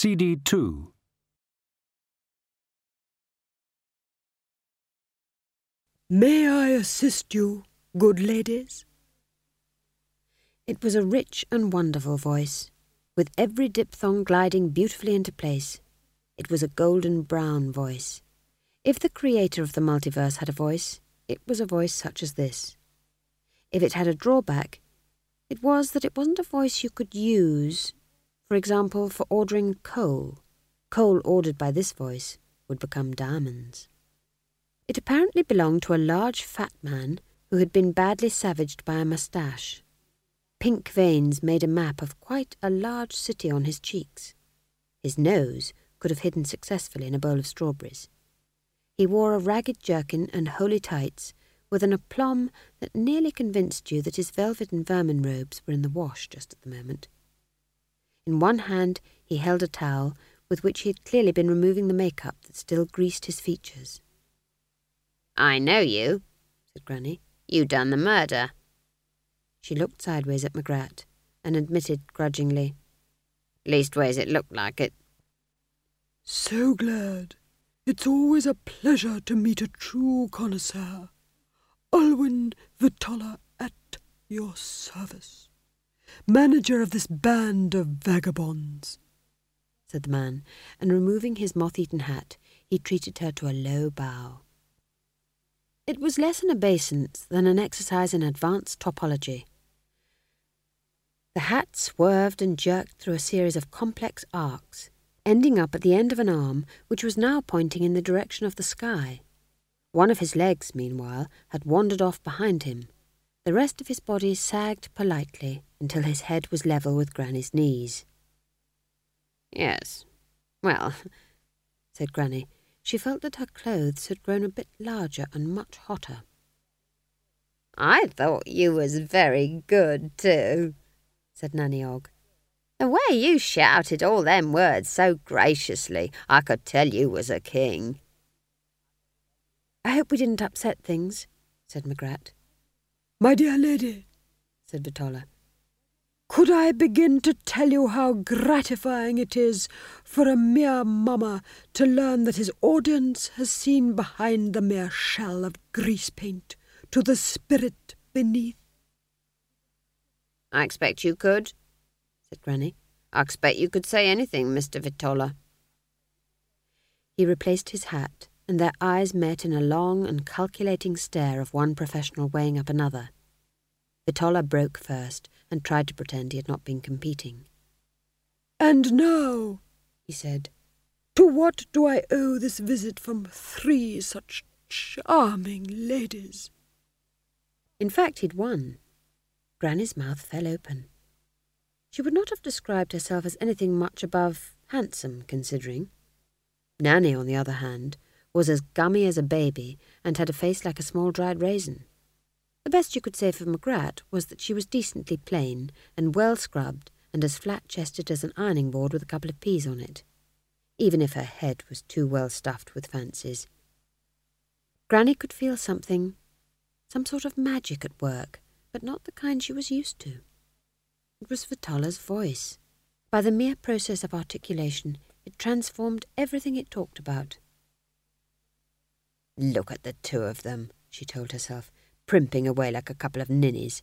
CD 2. May I assist you, good ladies? It was a rich and wonderful voice, with every diphthong gliding beautifully into place. It was a golden brown voice. If the creator of the multiverse had a voice, it was a voice such as this. If it had a drawback, it was that it wasn't a voice you could use, for example, for ordering coal. Coal ordered by this voice would become diamonds. It apparently belonged to a large fat man who had been badly savaged by a moustache. Pink veins made a map of quite a large city on his cheeks. His nose could have hidden successfully in a bowl of strawberries. He wore a ragged jerkin and holey tights with an aplomb that nearly convinced you that his velvet and vermin robes were in the wash just at the moment. In one hand he held a towel with which he had clearly been removing the makeup that still greased his features. I know you, said Granny. You done the murder. She looked sideways at Magrat and admitted grudgingly. Leastways, it looked like it. So glad. It's always a pleasure to meet a true connoisseur. Olwyn Vitoller at your service. Manager of this band of vagabonds, said the man, and removing his moth-eaten hat, he treated her to a low bow. It was less an obeisance than an exercise in advanced topology. The hat swerved and jerked through a series of complex arcs, ending up at the end of an arm which was now pointing in the direction of the sky. One of his legs, meanwhile, had wandered off behind him. The rest of his body sagged politely until his head was level with Granny's knees. Yes, well, said Granny, she felt that her clothes had grown a bit larger and much hotter. I thought you was very good, too, said Nanny Ogg. The way you shouted all them words so graciously, I could tell you was a king. I hope we didn't upset things, said Magrat. My dear lady, said Vitoller, could I begin to tell you how gratifying it is for a mere mummer to learn that his audience has seen behind the mere shell of grease paint to the spirit beneath? I expect you could, said Granny. I expect you could say anything, Mr. Vitoller. He replaced his hat, and their eyes met in a long and calculating stare of one professional weighing up another. Vitoller broke first and tried to pretend he had not been competing. And now, he said, to what do I owe this visit from three such charming ladies? In fact, he'd won. Granny's mouth fell open. She would not have described herself as anything much above handsome, considering. Nanny, on the other hand, was as gummy as a baby and had a face like a small dried raisin. The best you could say for Magrat was that she was decently plain and well scrubbed and as flat-chested as an ironing board with a couple of peas on it, even if her head was too well stuffed with fancies. Granny could feel something, some sort of magic at work, but not the kind she was used to. It was Vitoller's voice. By the mere process of articulation, it transformed everything it talked about. Look at the two of them, she told herself primping away like a couple of ninnies.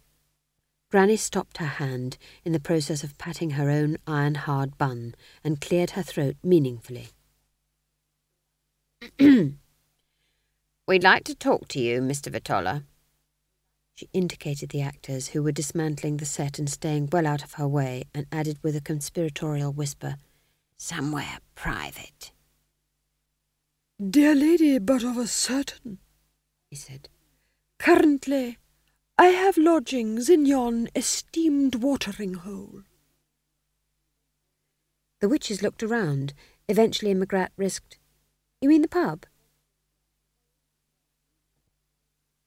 Granny stopped her hand in the process of patting her own iron-hard bun and cleared her throat meaningfully. We'd like to talk to you, Mr. Vitoller. She indicated the actors who were dismantling the set and staying well out of her way and added with a conspiratorial whisper, Somewhere private. Dear lady, but of a certain, he said. Currently, I have lodgings in yon esteemed watering hole. The witches looked around. Eventually Magrat risked, You mean the pub?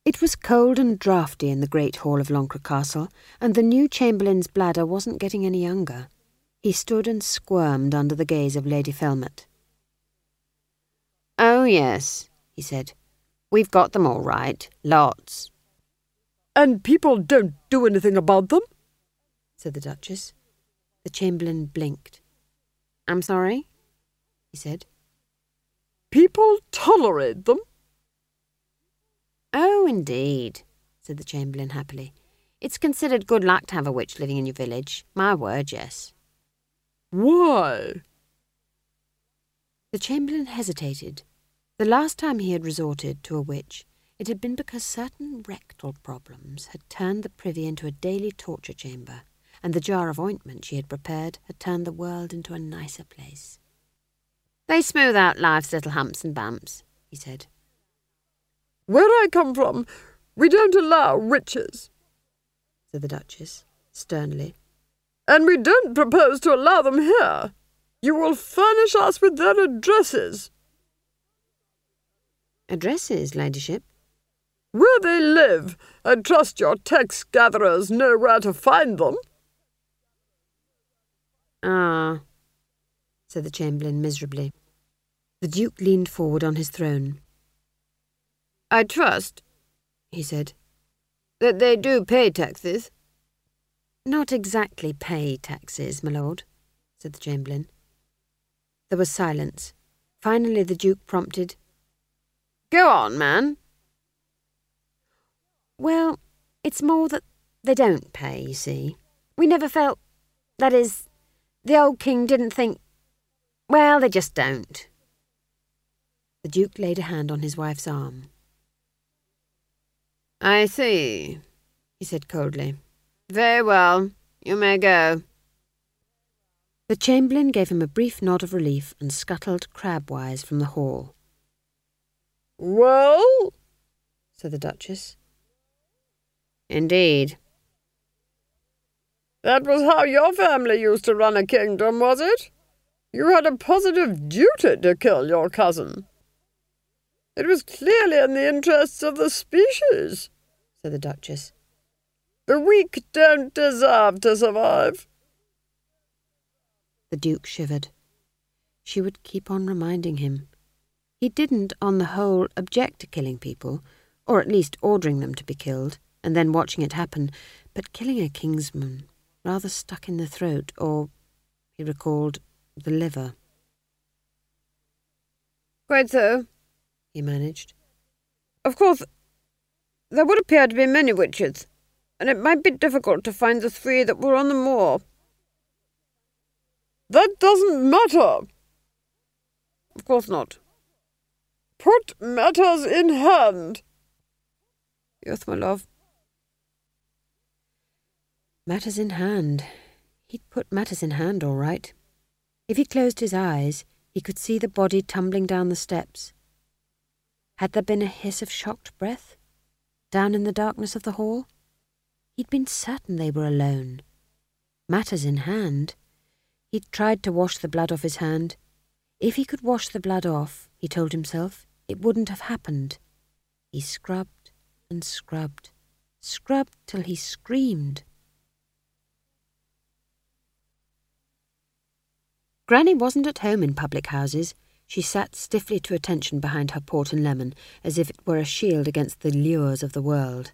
It was cold and draughty in the great hall of Lancre Castle, and the new chamberlain's bladder wasn't getting any younger. He stood and squirmed under the gaze of Lady Felmet. Oh, yes, he said. We've got them all right. Lots. And people don't do anything about them? said the Duchess. The Chamberlain blinked. I'm sorry, he said. People tolerate them. Oh, indeed, said the Chamberlain happily. It's considered good luck to have a witch living in your village. My word, yes. Why? The Chamberlain hesitated. The last time he had resorted to a witch, it had been because certain rectal problems had turned the privy into a daily torture chamber, and the jar of ointment she had prepared had turned the world into a nicer place. They smooth out life's little humps and bumps, he said. Where I come from, we don't allow riches, said the Duchess sternly. And we don't propose to allow them here. You will furnish us with their addresses. Addresses, Ladyship? Where they live, and trust your tax gatherers know where to find them. Ah, said the Chamberlain miserably. The Duke leaned forward on his throne. I trust, he said, that they do pay taxes. Not exactly pay taxes, my lord, said the Chamberlain. There was silence. Finally the Duke prompted, Go on, man. Well, it's more that they don't pay, you see. We never felt... That is, the old king didn't think... Well, they just don't. The Duke laid a hand on his wife's arm. I see, he said coldly. Very well, you may go. The Chamberlain gave him a brief nod of relief and scuttled crabwise from the hall. Well? said the Duchess. Indeed. That was how your family used to run a kingdom, was it? You had a positive duty to kill your cousin. It was clearly in the interests of the species, said the Duchess. The weak don't deserve to survive. The Duke shivered. She would keep on reminding him. He didn't, on the whole, object to killing people, or at least ordering them to be killed, and then watching it happen, but killing a kingsman, rather stuck in the throat, or, he recalled, the liver. Quite so, he managed. Of course, there would appear to be many witches, and it might be difficult to find the three that were on the moor. That doesn't matter. Of course not. Put matters in hand. Yes, my love. Matters in hand. He'd put matters in hand, all right. If he closed his eyes, he could see the body tumbling down the steps. Had there been a hiss of shocked breath? Down in the darkness of the hall? He'd been certain they were alone. Matters in hand. He'd tried to wash the blood off his hand. If he could wash the blood off, he told himself, it wouldn't have happened. He scrubbed and scrubbed, scrubbed till he screamed. Granny wasn't at home in public houses. She sat stiffly to attention behind her port and lemon, as if it were a shield against the lures of the world.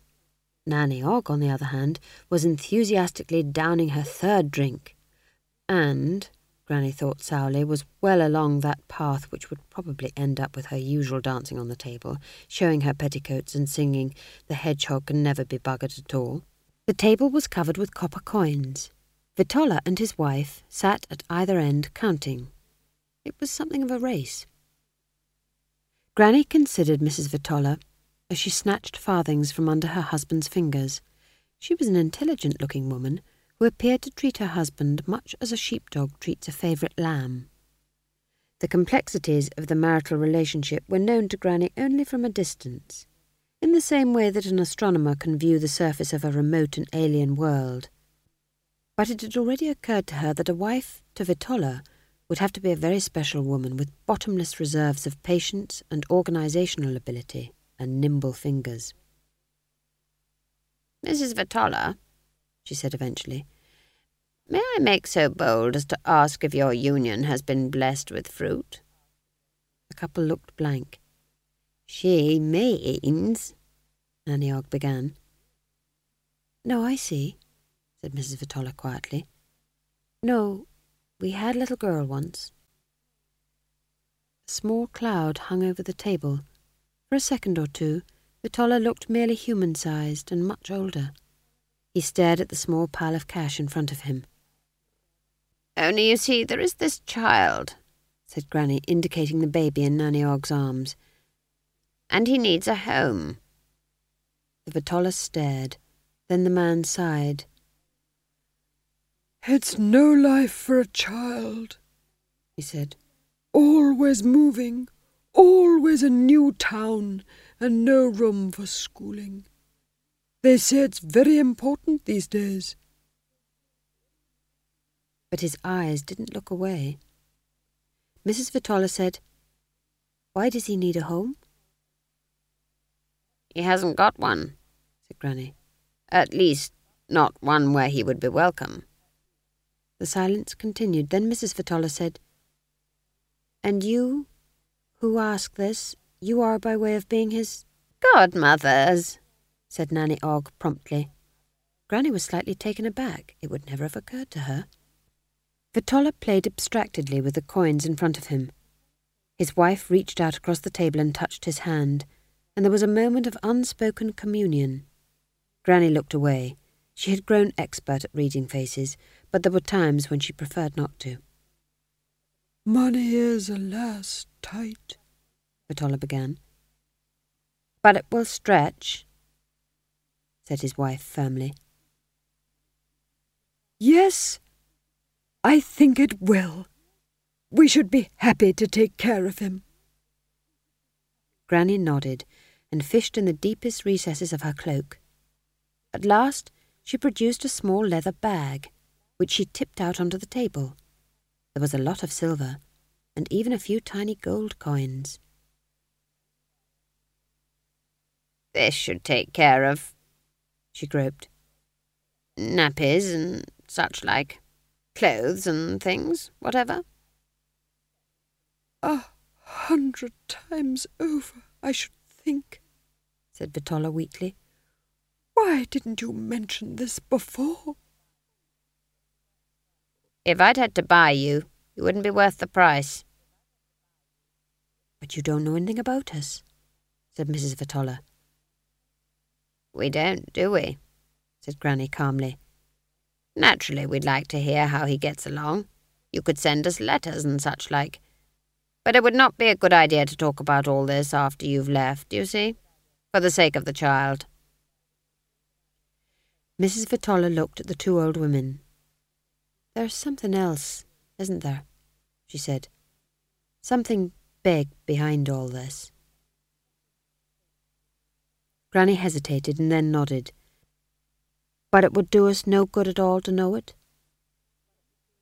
Nanny Ogg, on the other hand, was enthusiastically downing her third drink, and, Granny thought sourly, was well along that path which would probably end up with her usual dancing on the table, showing her petticoats and singing The Hedgehog Can Never Be Buggered at All. The table was covered with copper coins. Vitoller and his wife sat at either end counting. It was something of a race. Granny considered Mrs. Vitoller as she snatched farthings from under her husband's fingers. She was an intelligent-looking woman who appeared to treat her husband much as a sheepdog treats a favourite lamb. The complexities of the marital relationship were known to Granny only from a distance, in the same way that an astronomer can view the surface of a remote and alien world. But it had already occurred to her that a wife to Vitoller would have to be a very special woman with bottomless reserves of patience and organisational ability and nimble fingers. Mrs. Vitoller, she said eventually. May I make so bold as to ask if your union has been blessed with fruit? The couple looked blank. She means, Nanny Ogg began. No, I see, said Mrs. Vitoller quietly. No, We had a little girl once. A small cloud hung over the table. For a second or two, Vitoller looked merely human-sized and much older. He stared at the small pile of cash in front of him. Only you see, there is this child, said Granny, indicating the baby in Nanny Ogg's arms. And he needs a home. The Vitoller stared. Then the man sighed. It's no life for a child, he said. Always moving, always a new town, and no room for schooling. They say it's very important these days. But his eyes didn't look away. Mrs. Vitoller said, Why does he need a home? He hasn't got one, said Granny. At least, not one where he would be welcome. The silence continued. Then Mrs. Vitoller said, And you, who ask this, you are by way of being his... Godmothers, said Nanny Ogg promptly. Granny was slightly taken aback. It would never have occurred to her. Vitoller played abstractedly with the coins in front of him. His wife reached out across the table and touched his hand, and there was a moment of unspoken communion. Granny looked away. She had grown expert at reading faces, but there were times when she preferred not to. Money is, alas, tight, Vitoller began. But it will stretch, said his wife firmly. Yes, I think it will. We should be happy to take care of him. Granny nodded and fished in the deepest recesses of her cloak. At last she produced a small leather bag, which she tipped out onto the table. There was a lot of silver, and even a few tiny gold coins. This should take care of, she groped. Nappies and such like. Clothes and things, whatever. A hundred times over, I should think, said Vitoller weakly. Why didn't you mention this before? If I'd had to buy you, you wouldn't be worth the price. But you don't know anything about us, said Mrs. Vitoller. We don't, do we? said Granny calmly. Naturally, we'd like to hear how he gets along. You could send us letters and such like. But it would not be a good idea to talk about all this after you've left, you see? For the sake of the child. Mrs. Vitoller looked at the two old women. There's something else, isn't there? she said. Something big behind all this. Granny hesitated and then nodded. But it would do us no good at all to know it?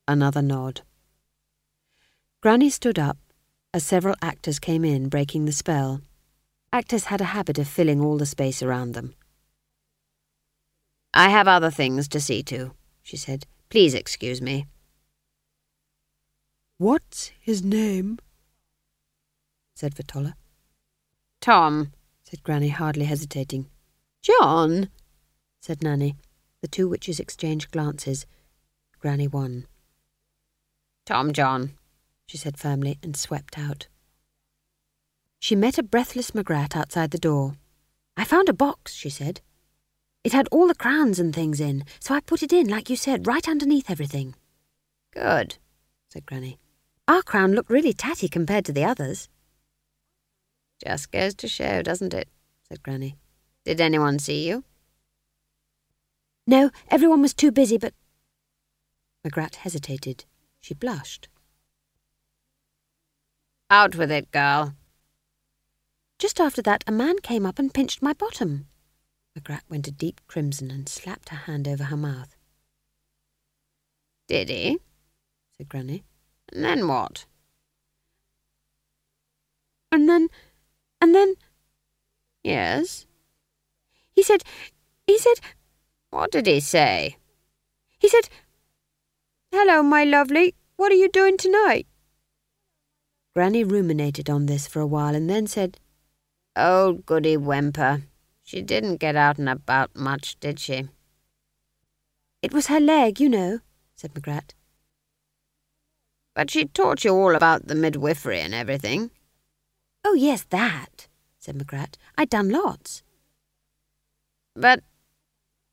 Another nod. Granny stood up as several actors came in, breaking the spell. Actors had a habit of filling all the space around them. I have other things to see to, she said. Please excuse me. What's his name? said Vitoller. Tom, said Granny, hardly hesitating. John, said Nanny. The two witches exchanged glances. Granny won. Tom John, she said firmly, and swept out. She met a breathless Magrat outside the door. I found a box, she said. It had all the crowns and things in, so I put it in, like you said, right underneath everything. Good, said Granny. Our crown looked really tatty compared to the others. Just goes to show, doesn't it? said Granny. Did anyone see you? No, everyone was too busy, but... Magrat hesitated. She blushed. Out with it, girl. Just after that, a man came up and pinched my bottom. Magrat went a deep crimson and slapped her hand over her mouth. Did he? said Granny. And then what? And then, and then... Yes? He said, he said... What did he say? He said, Hello, my lovely, what are you doing tonight? Granny ruminated on this for a while and then said, Old Goody Whemper. She didn't get out and about much, did she? It was her leg, you know, said Magrat. But she taught you all about the midwifery and everything. Oh, yes, that, said Magrat. I'd done lots. But...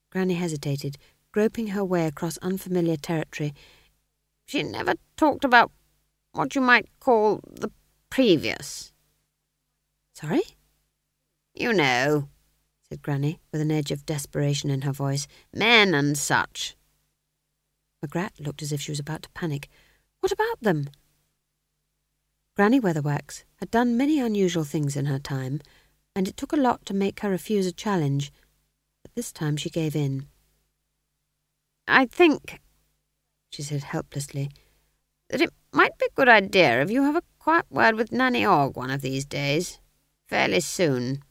Granny hesitated, groping her way across unfamiliar territory. She never talked about what you might call the previous. Sorry? You know, said Granny, with an edge of desperation in her voice. Men and such. Magrat looked as if she was about to panic. What about them? Granny Weatherwax had done many unusual things in her time, and it took a lot to make her refuse a challenge, but this time she gave in. I think, she said helplessly, that it might be a good idea if you have a quiet word with Nanny Ogg one of these days, fairly soon.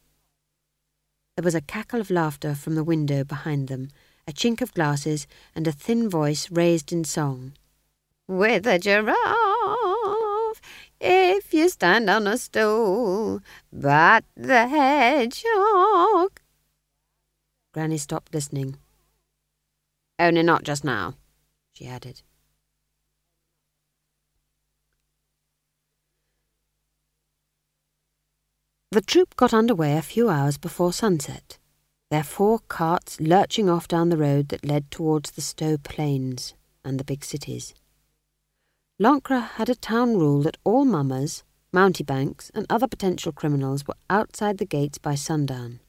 There was a cackle of laughter from the window behind them, a chink of glasses, and a thin voice raised in song. With a giraffe, if you stand on a stool, but the hedgehog. Granny stopped listening. Only not just now, she added. The troop got under way a few hours before sunset, their four carts lurching off down the road that led towards the Sto Plains and the big cities. Lancre had a town rule that all mummers, mountebanks, and other potential criminals were outside the gates by sundown.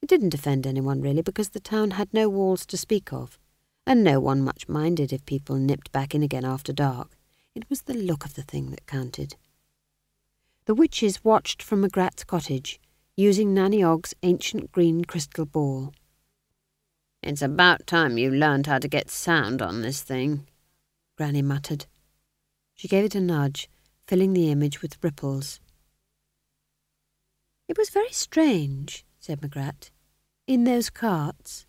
It didn't offend anyone really because the town had no walls to speak of, and no one much minded if people nipped back in again after dark. It was the look of the thing that counted. The witches watched from Magrat's cottage, using Nanny Ogg's ancient green crystal ball. It's about time you learned how to get sound on this thing, Granny muttered. She gave it a nudge, filling the image with ripples. It was very strange, said Magrat, in those carts.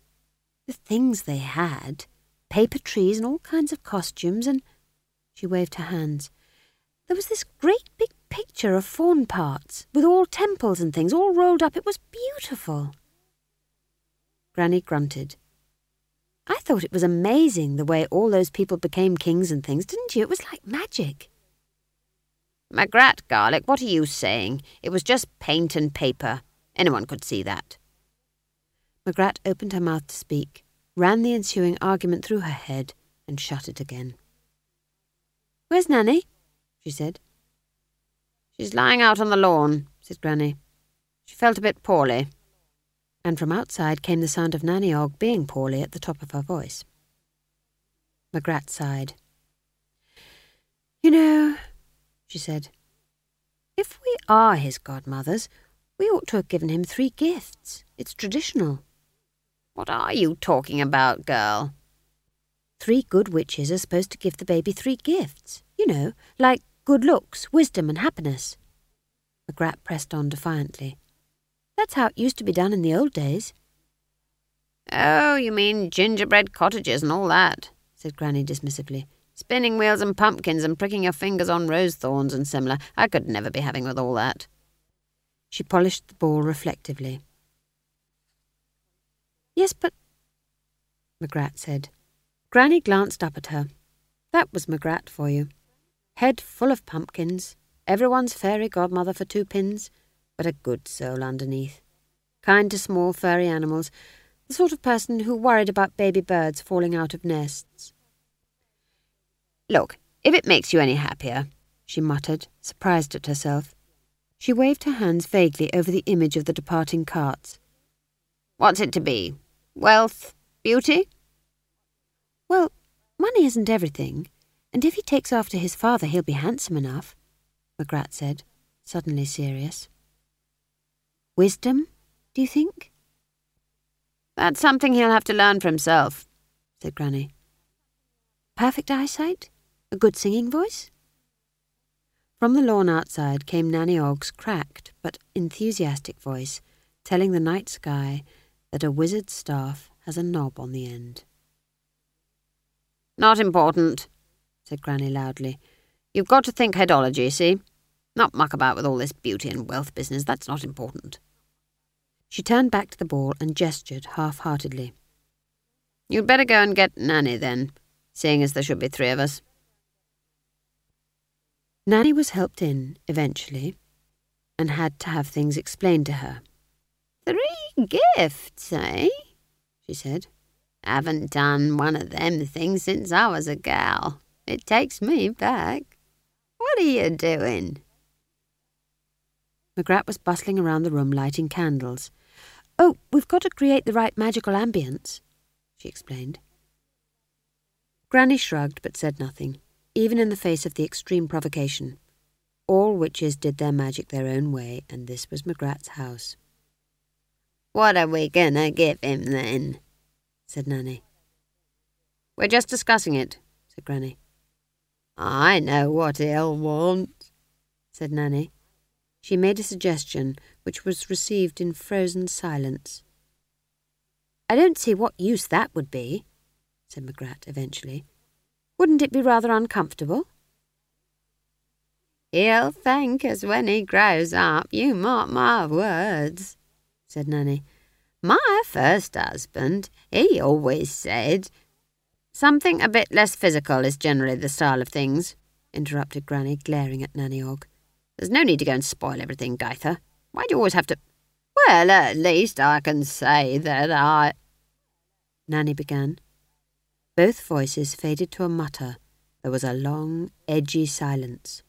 The things they had paper trees and all kinds of costumes, and she waved her hands. There was this great big picture of fawn parts, with all temples and things all rolled up. It was beautiful. Granny grunted. I thought it was amazing the way all those people became kings and things, didn't you? It was like magic. Magrat, Garlick, what are you saying? It was just paint and paper. Anyone could see that. Magrat opened her mouth to speak, ran the ensuing argument through her head, and shut it again. Where's Nanny? she said. She's lying out on the lawn, said Granny. She felt a bit poorly. And from outside came the sound of Nanny Ogg being poorly at the top of her voice. Magrat sighed. You know, she said, if we are his godmothers, we ought to have given him three gifts. It's traditional. What are you talking about, girl? Three good witches are supposed to give the baby three gifts. You know, like good looks, wisdom, and happiness. Magrat pressed on defiantly. That's how it used to be done in the old days. Oh, you mean gingerbread cottages and all that, said Granny dismissively. Spinning wheels and pumpkins and pricking your fingers on rose thorns and similar. I could never be having with all that. She polished the ball reflectively. Yes, but... Magrat said. Granny glanced up at her. That was Magrat for you head full of pumpkins, everyone's fairy godmother for two pins, but a good soul underneath. Kind to small furry animals, the sort of person who worried about baby birds falling out of nests. Look, if it makes you any happier, she muttered, surprised at herself. She waved her hands vaguely over the image of the departing carts. What's it to be? Wealth? Beauty? Well, money isn't everything. And if he takes after his father, he'll be handsome enough, Magrat said, suddenly serious. Wisdom, do you think? That's something he'll have to learn for himself, said Granny. Perfect eyesight? A good singing voice? From the lawn outside came Nanny Ogg's cracked but enthusiastic voice, telling the night sky that a wizard's staff has a knob on the end. Not important, said Granny loudly. You've got to think headology, see? Not muck about with all this beauty and wealth business. That's not important. She turned back to the ball and gestured half-heartedly. You'd better go and get Nanny, then, seeing as there should be three of us. Nanny was helped in, eventually, and had to have things explained to her. Three gifts, eh? she said. Haven't done one of them things since I was a gal. It takes me back. What are you doing? Magrat was bustling around the room lighting candles. Oh, we've got to create the right magical ambience, she explained. Granny shrugged but said nothing, even in the face of the extreme provocation. All witches did their magic their own way, and this was Magrat's house. What are we gonna give him then? said Nanny. We're just discussing it, said Granny. I know what he'll want, said Nanny. She made a suggestion which was received in frozen silence. I don't see what use that would be, said Magrat eventually. Wouldn't it be rather uncomfortable? He'll thank us when he grows up, you mark my words, said Nanny. My first husband, he always said. Something a bit less physical is generally the style of things, interrupted Granny, glaring at Nanny Ogg. There's no need to go and spoil everything, Gytha. Why do you always have to. Well, at least I can say that I. Nanny began. Both voices faded to a mutter. There was a long, edgy silence.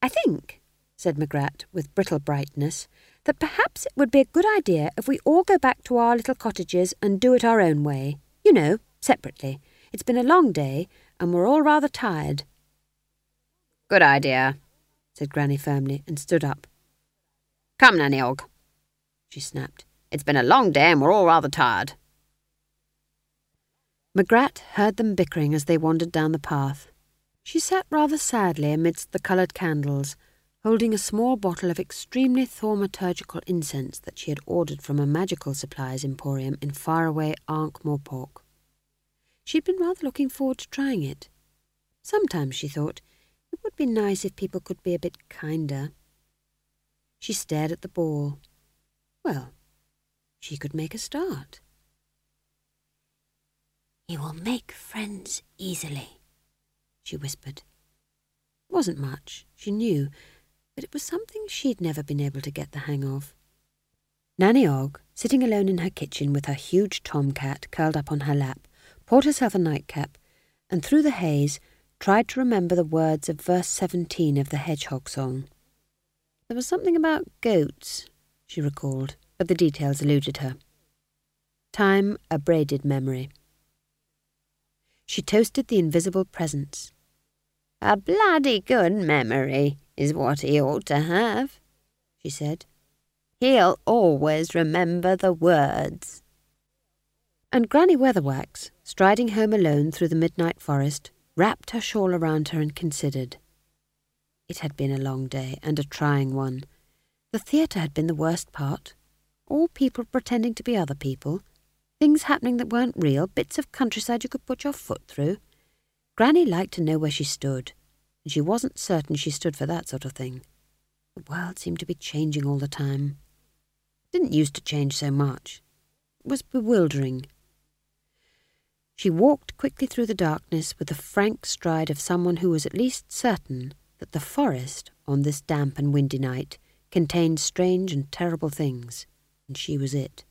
I think, said Magrat with brittle brightness, that perhaps it would be a good idea if we all go back to our little cottages and do it our own way. You know, separately. It's been a long day, and we're all rather tired. Good idea, said Granny firmly, and stood up. Come, Nanny Ogg, she snapped. It's been a long day and we're all rather tired. Magrat heard them bickering as they wandered down the path. She sat rather sadly amidst the coloured candles, holding a small bottle of extremely thaumaturgical incense that she had ordered from a magical supplies emporium in faraway Ankh-Morpork. She'd been rather looking forward to trying it. Sometimes, she thought, it would be nice if people could be a bit kinder. She stared at the ball. Well, she could make a start. You will make friends easily, she whispered. It wasn't much, she knew, but it was something she'd never been able to get the hang of. Nanny Ogg, sitting alone in her kitchen with her huge tomcat curled up on her lap, poured herself a nightcap, and through the haze tried to remember the words of verse 17 of the Hedgehog song. There was something about goats, she recalled, but the details eluded her. Time abraded memory. She toasted the invisible presence. A bloody good memory is what he ought to have, she said. He'll always remember the words. And Granny Weatherwax, striding home alone through the midnight forest, wrapped her shawl around her and considered. It had been a long day and a trying one. The theatre had been the worst part. All people pretending to be other people. Things happening that weren't real, bits of countryside you could put your foot through. Granny liked to know where she stood, and she wasn't certain she stood for that sort of thing. The world seemed to be changing all the time. It didn't used to change so much. It was bewildering. She walked quickly through the darkness with the frank stride of someone who was at least certain that the forest, on this damp and windy night, contained strange and terrible things, and she was it.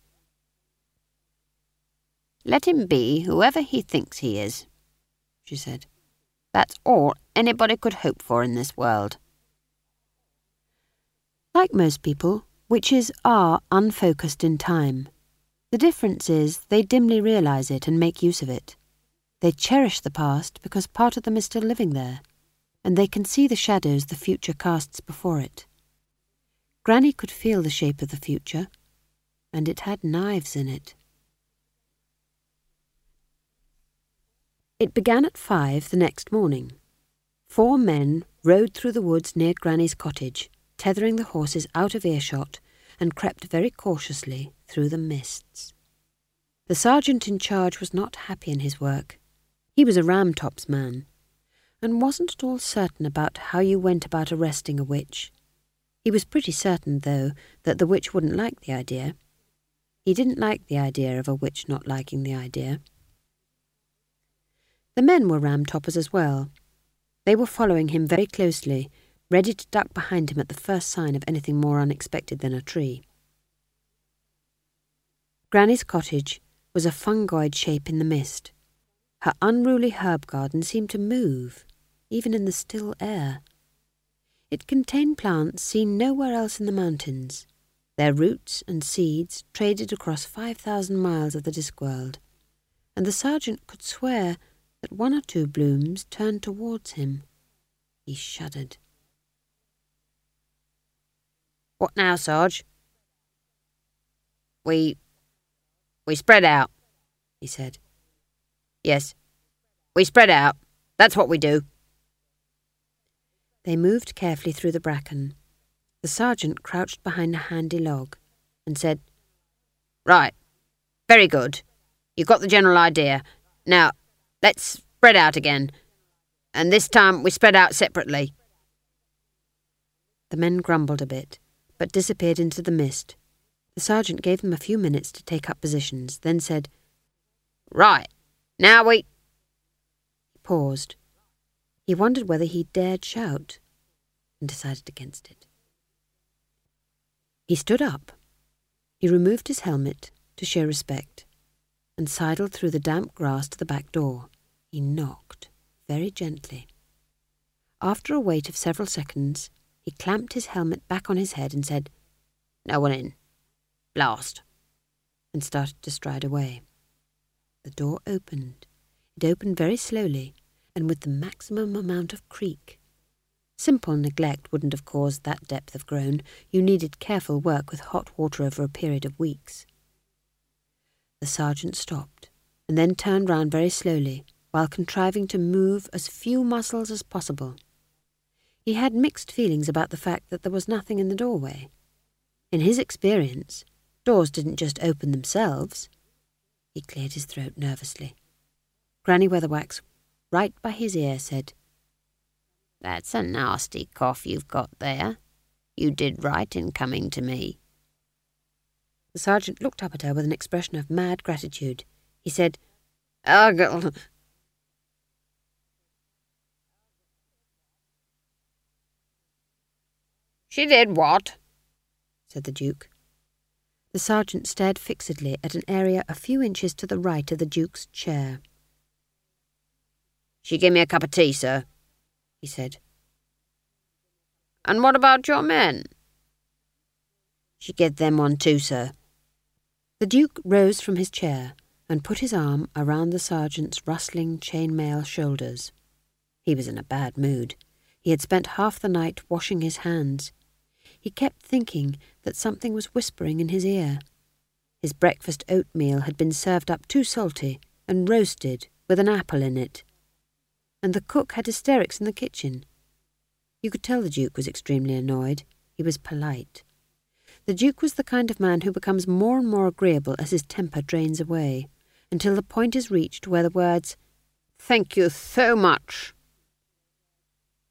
Let him be whoever he thinks he is, she said. That's all anybody could hope for in this world. Like most people, witches are unfocused in time. The difference is they dimly realize it and make use of it. They cherish the past because part of them is still living there, and they can see the shadows the future casts before it. Granny could feel the shape of the future, and it had knives in it. It began at five the next morning. Four men rode through the woods near Granny's cottage, tethering the horses out of earshot and crept very cautiously through the mists. The sergeant in charge was not happy in his work. He was a Ramtops man, and wasn't at all certain about how you went about arresting a witch. He was pretty certain, though, that the witch wouldn't like the idea. He didn't like the idea of a witch not liking the idea. The men were Ramtoppers as well. They were following him very closely, ready to duck behind him at the first sign of anything more unexpected than a tree. Granny's cottage was a fungoid shape in the mist. Her unruly herb garden seemed to move, even in the still air. It contained plants seen nowhere else in the mountains. Their roots and seeds traded across 5,000 miles of the Discworld, and the sergeant could swear that one or two blooms turned towards him. He shuddered. What now, Sarge? We. we spread out, he said. Yes, we spread out. That's what we do. They moved carefully through the bracken. The sergeant crouched behind a handy log and said, Right. Very good. You got the general idea. Now, let's spread out again. And this time we spread out separately. The men grumbled a bit, but disappeared into the mist. The sergeant gave them a few minutes to take up positions, then said, Right. Now we. He paused. He wondered whether he dared shout, and decided against it. He stood up. He removed his helmet to show respect, and sidled through the damp grass to the back door. He knocked very gently. After a wait of several seconds, he clamped his helmet back on his head and said, No one in. Blast. And started to stride away. The door opened. It opened very slowly, and with the maximum amount of creak. Simple neglect wouldn't have caused that depth of groan. You needed careful work with hot water over a period of weeks. The sergeant stopped, and then turned round very slowly, while contriving to move as few muscles as possible. He had mixed feelings about the fact that there was nothing in the doorway. In his experience, doors didn't just open themselves. He cleared his throat nervously. Granny Weatherwax, right by his ear, said, That's a nasty cough you've got there. You did right in coming to me. The sergeant looked up at her with an expression of mad gratitude. He said, oh, Urgle. She did what? said the Duke. The sergeant stared fixedly at an area a few inches to the right of the Duke's chair. She gave me a cup of tea, sir, he said. And what about your men? She gave them one too, sir. The Duke rose from his chair and put his arm around the sergeant's rustling chainmail shoulders. He was in a bad mood. He had spent half the night washing his hands. He kept thinking that something was whispering in his ear. His breakfast oatmeal had been served up too salty and roasted with an apple in it. And the cook had hysterics in the kitchen. You could tell the Duke was extremely annoyed. He was polite. The Duke was the kind of man who becomes more and more agreeable as his temper drains away, until the point is reached where the words, Thank you so much,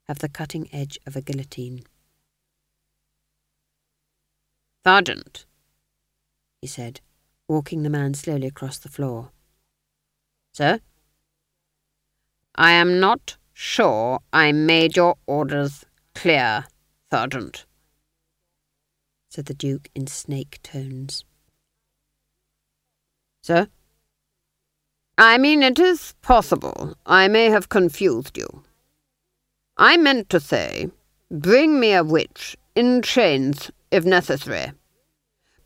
have the cutting edge of a guillotine. Sergeant, he said, walking the man slowly across the floor. Sir? I am not sure I made your orders clear, Sergeant said the Duke in snake tones. Sir? I mean, it is possible I may have confused you. I meant to say, bring me a witch in chains if necessary.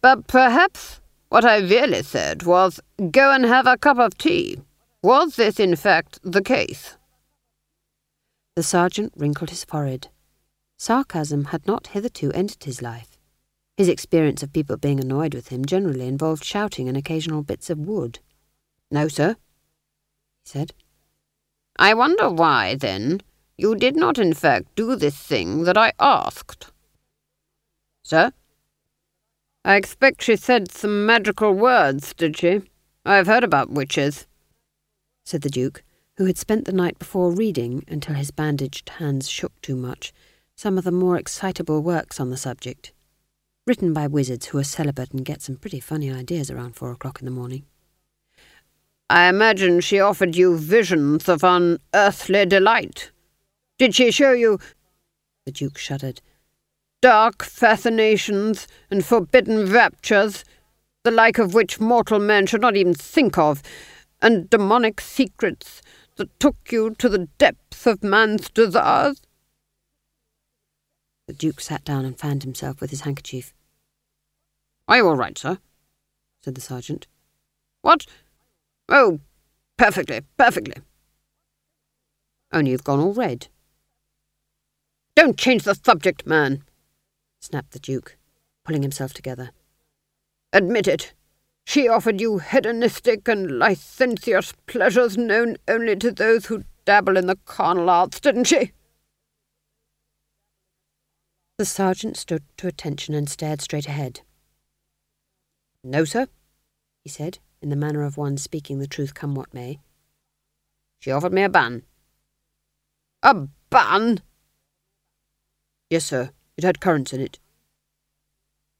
But perhaps what I really said was, go and have a cup of tea. Was this in fact the case? The sergeant wrinkled his forehead. Sarcasm had not hitherto entered his life. His experience of people being annoyed with him generally involved shouting and occasional bits of wood. No, sir, he said. I wonder why, then, you did not in fact do this thing that I asked. Sir? I expect she said some magical words, did she? I've heard about witches, said the Duke, who had spent the night before reading, until his bandaged hands shook too much, some of the more excitable works on the subject written by wizards who are celibate and get some pretty funny ideas around four o'clock in the morning. I imagine she offered you visions of unearthly delight. Did she show you... The Duke shuddered. Dark fascinations and forbidden raptures, the like of which mortal men should not even think of, and demonic secrets that took you to the depths of man's desires? The Duke sat down and fanned himself with his handkerchief. Are you all right, sir? said the sergeant. What? Oh, perfectly, perfectly. Only you've gone all red. Don't change the subject, man, snapped the Duke, pulling himself together. Admit it. She offered you hedonistic and licentious pleasures known only to those who dabble in the carnal arts, didn't she? The sergeant stood to attention and stared straight ahead. No, sir, he said, in the manner of one speaking the truth come what may. She offered me a bun. A bun? Yes, sir. It had currants in it.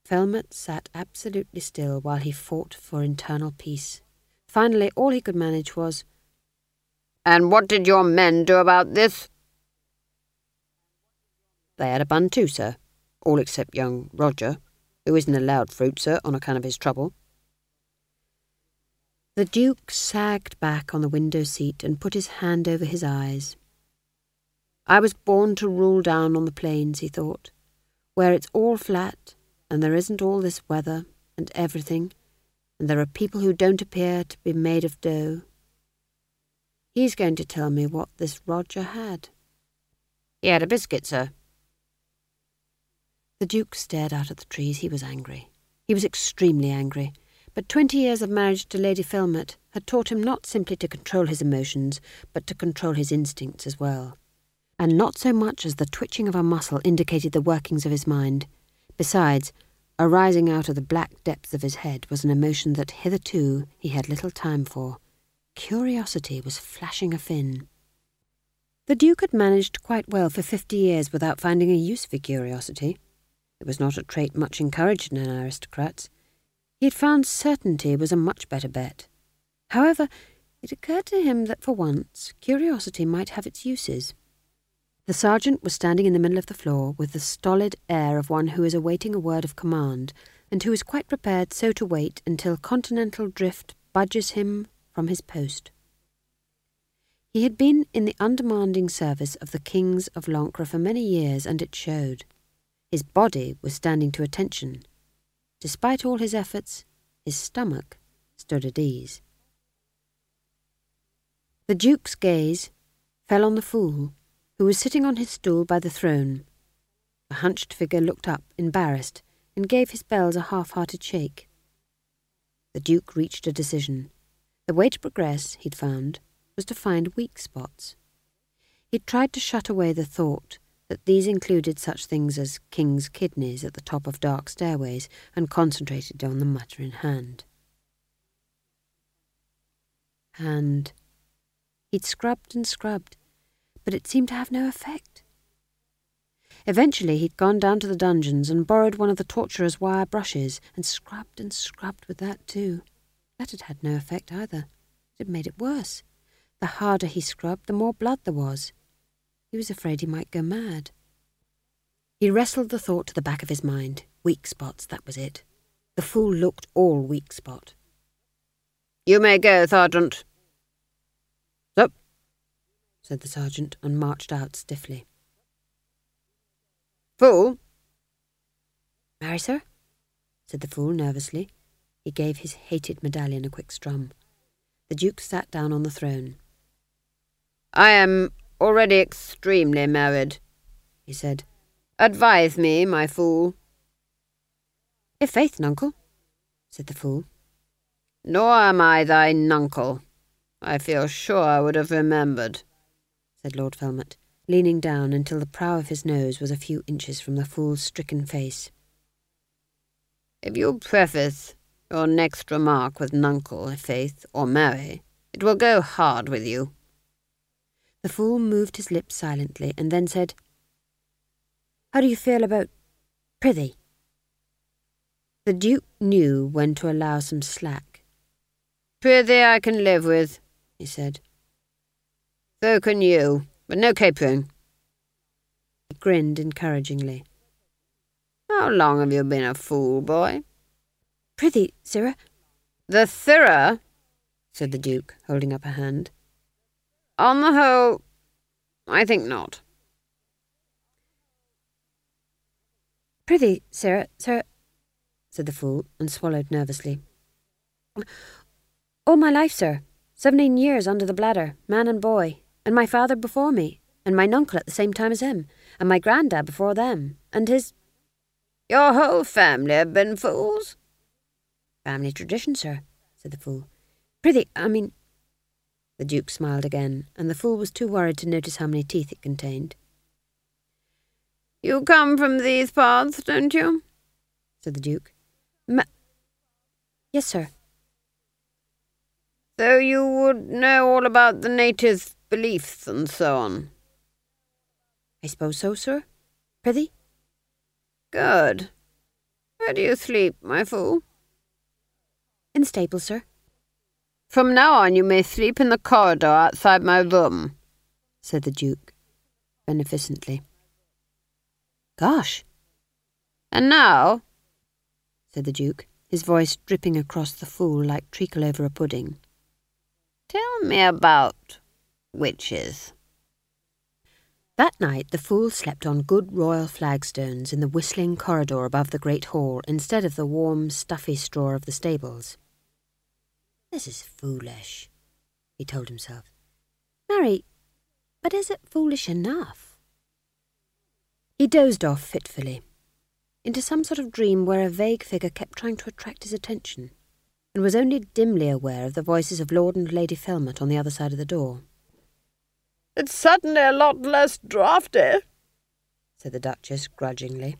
Felmet sat absolutely still while he fought for internal peace. Finally, all he could manage was, And what did your men do about this? They had a bun too, sir, all except young Roger, who isn't allowed fruit, sir, on account of his trouble. The Duke sagged back on the window seat and put his hand over his eyes. I was born to rule down on the plains, he thought, where it's all flat and there isn't all this weather and everything, and there are people who don't appear to be made of dough. He's going to tell me what this Roger had. He had a biscuit, sir. The Duke stared out at the trees. He was angry. He was extremely angry. But twenty years of marriage to Lady Felmet had taught him not simply to control his emotions, but to control his instincts as well. And not so much as the twitching of a muscle indicated the workings of his mind. Besides, arising out of the black depths of his head was an emotion that hitherto he had little time for. Curiosity was flashing a fin. The Duke had managed quite well for fifty years without finding a use for curiosity. It was not a trait much encouraged in aristocrats. He had found certainty was a much better bet. However, it occurred to him that for once curiosity might have its uses. The sergeant was standing in the middle of the floor with the stolid air of one who is awaiting a word of command, and who is quite prepared so to wait until continental drift budges him from his post. He had been in the undemanding service of the kings of Lancre for many years, and it showed. His body was standing to attention. Despite all his efforts, his stomach stood at ease. The Duke's gaze fell on the fool who was sitting on his stool by the throne. The hunched figure looked up, embarrassed, and gave his bells a half-hearted shake. The Duke reached a decision. The way to progress, he'd found, was to find weak spots. He'd tried to shut away the thought that these included such things as king's kidneys at the top of dark stairways and concentrated on the matter in hand. Hand. He'd scrubbed and scrubbed, but it seemed to have no effect. Eventually he'd gone down to the dungeons and borrowed one of the torturer's wire brushes and scrubbed and scrubbed with that too. That had had no effect either. It had made it worse. The harder he scrubbed, the more blood there was. He was afraid he might go mad. He wrestled the thought to the back of his mind. Weak spots, that was it. The fool looked all weak spot. You may go, Sergeant, said the sergeant, and marched out stiffly. Fool! Marry, sir? said the fool nervously. He gave his hated medallion a quick strum. The Duke sat down on the throne. I am already extremely married, he said. Advise me, my fool. I' faith, nuncle, said the fool. Nor am I thy nuncle. I feel sure I would have remembered said Lord Felmet, leaning down until the prow of his nose was a few inches from the fool's stricken face. If you preface your next remark with nuncle, faith, or marry, it will go hard with you. The fool moved his lips silently and then said, How do you feel about prithee? The Duke knew when to allow some slack. Prithee I can live with, he said. So can you, but no capering. He grinned encouragingly. How long have you been a fool, boy? Prithee, sirrah. The sirrah, said the Duke, holding up a hand. On the whole, I think not. Prithee, sirrah, sirrah, said the fool, and swallowed nervously. All my life, sir. Seventeen years under the bladder, man and boy, and my father before me, and my nuncle at the same time as him, and my grandad before them, and his... Your whole family have been fools? Family tradition, sir, said the fool. Prithee, I mean... The Duke smiled again, and the fool was too worried to notice how many teeth it contained. You come from these parts, don't you? said the Duke. Ma- yes, sir. So you would know all about the natives' beliefs and so on? I suppose so, sir. Prithee? Good. Where do you sleep, my fool? In the stable, sir. From now on you may sleep in the corridor outside my room, said the Duke, beneficently. Gosh! And now, said the Duke, his voice dripping across the fool like treacle over a pudding. Tell me about witches. That night the fool slept on good royal flagstones in the whistling corridor above the great hall instead of the warm, stuffy straw of the stables. This is foolish, he told himself. Marry, but is it foolish enough? He dozed off fitfully, into some sort of dream where a vague figure kept trying to attract his attention, and was only dimly aware of the voices of Lord and Lady Felmet on the other side of the door. It's certainly a lot less draughty, said the Duchess grudgingly.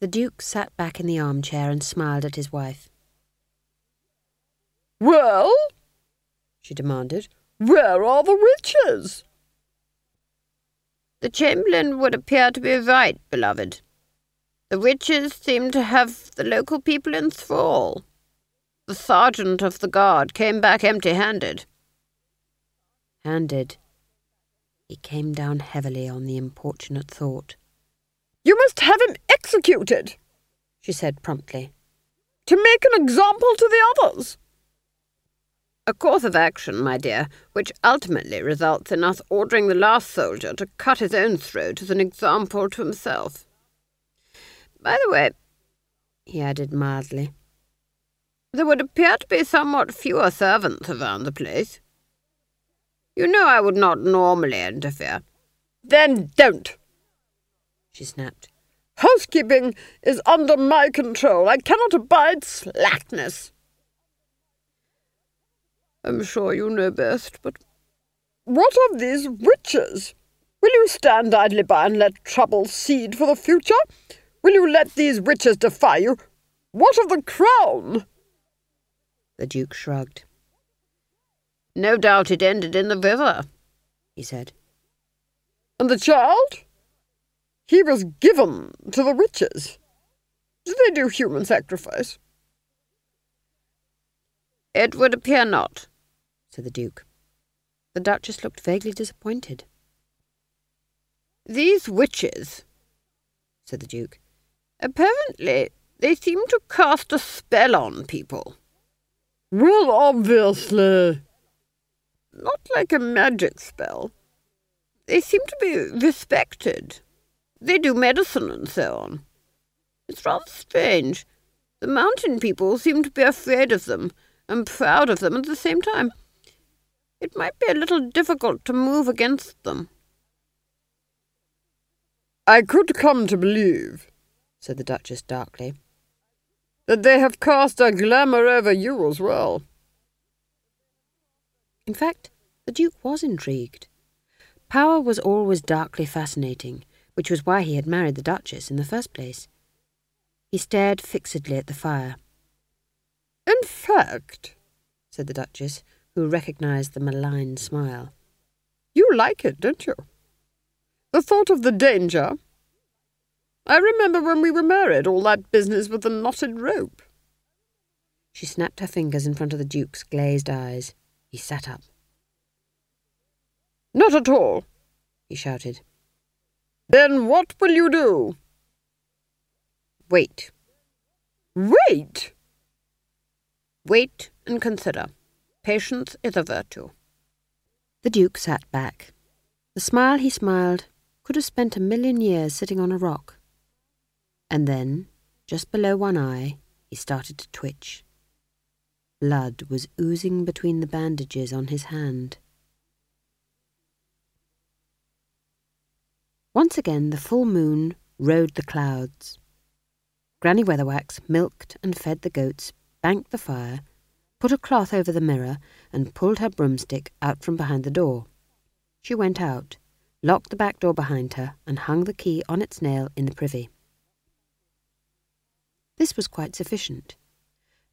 The Duke sat back in the armchair and smiled at his wife. Well? she demanded. Where are the witches? The Chamberlain would appear to be right, beloved. The witches seem to have the local people in thrall. The sergeant of the guard came back empty-handed. Handed. He came down heavily on the importunate thought. You must have him executed, she said promptly, to make an example to the others. A course of action, my dear, which ultimately results in us ordering the last soldier to cut his own throat as an example to himself. By the way, he added mildly, there would appear to be somewhat fewer servants around the place. You know I would not normally interfere. Then don't, she snapped. Housekeeping is under my control. I cannot abide slackness. I'm sure you know best, but... What of these witches? Will you stand idly by and let trouble seed for the future? Will you let these witches defy you? What of the crown? The Duke shrugged. No doubt it ended in the river, he said. And the child? He was given to the witches. Do they do human sacrifice? It would appear not, said the Duke. The Duchess looked vaguely disappointed. These witches, said the Duke, apparently they seem to cast a spell on people. Well, obviously. Not like a magic spell. They seem to be respected. They do medicine and so on. It's rather strange. The mountain people seem to be afraid of them and proud of them at the same time. It might be a little difficult to move against them. I could come to believe, said the Duchess darkly, that they have cast a glamour over you as well. In fact, the Duke was intrigued. Power was always darkly fascinating, which was why he had married the Duchess in the first place. He stared fixedly at the fire. In fact, said the Duchess, who recognized the malign smile, you like it, don't you? The thought of the danger. I remember when we were married, all that business with the knotted rope. She snapped her fingers in front of the Duke's glazed eyes. He sat up. Not at all, he shouted. Then what will you do? Wait. Wait! Wait and consider. Patience is a virtue. The Duke sat back. The smile he smiled could have spent a million years sitting on a rock. And then, just below one eye, he started to twitch. Blood was oozing between the bandages on his hand. Once again the full moon rode the clouds. Granny Weatherwax milked and fed the goats, banked the fire, put a cloth over the mirror, and pulled her broomstick out from behind the door. She went out, locked the back door behind her, and hung the key on its nail in the privy. This was quite sufficient.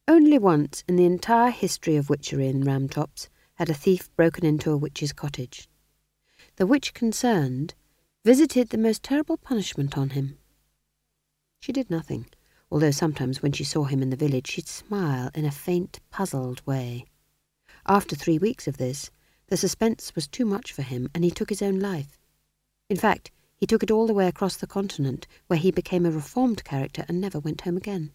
Only once in the entire history of witchery in Ramtops had a thief broken into a witch's cottage. The witch concerned visited the most terrible punishment on him. She did nothing, although sometimes when she saw him in the village she'd smile in a faint, puzzled way. After three weeks of this, the suspense was too much for him, and he took his own life. In fact, he took it all the way across the continent, where he became a reformed character and never went home again.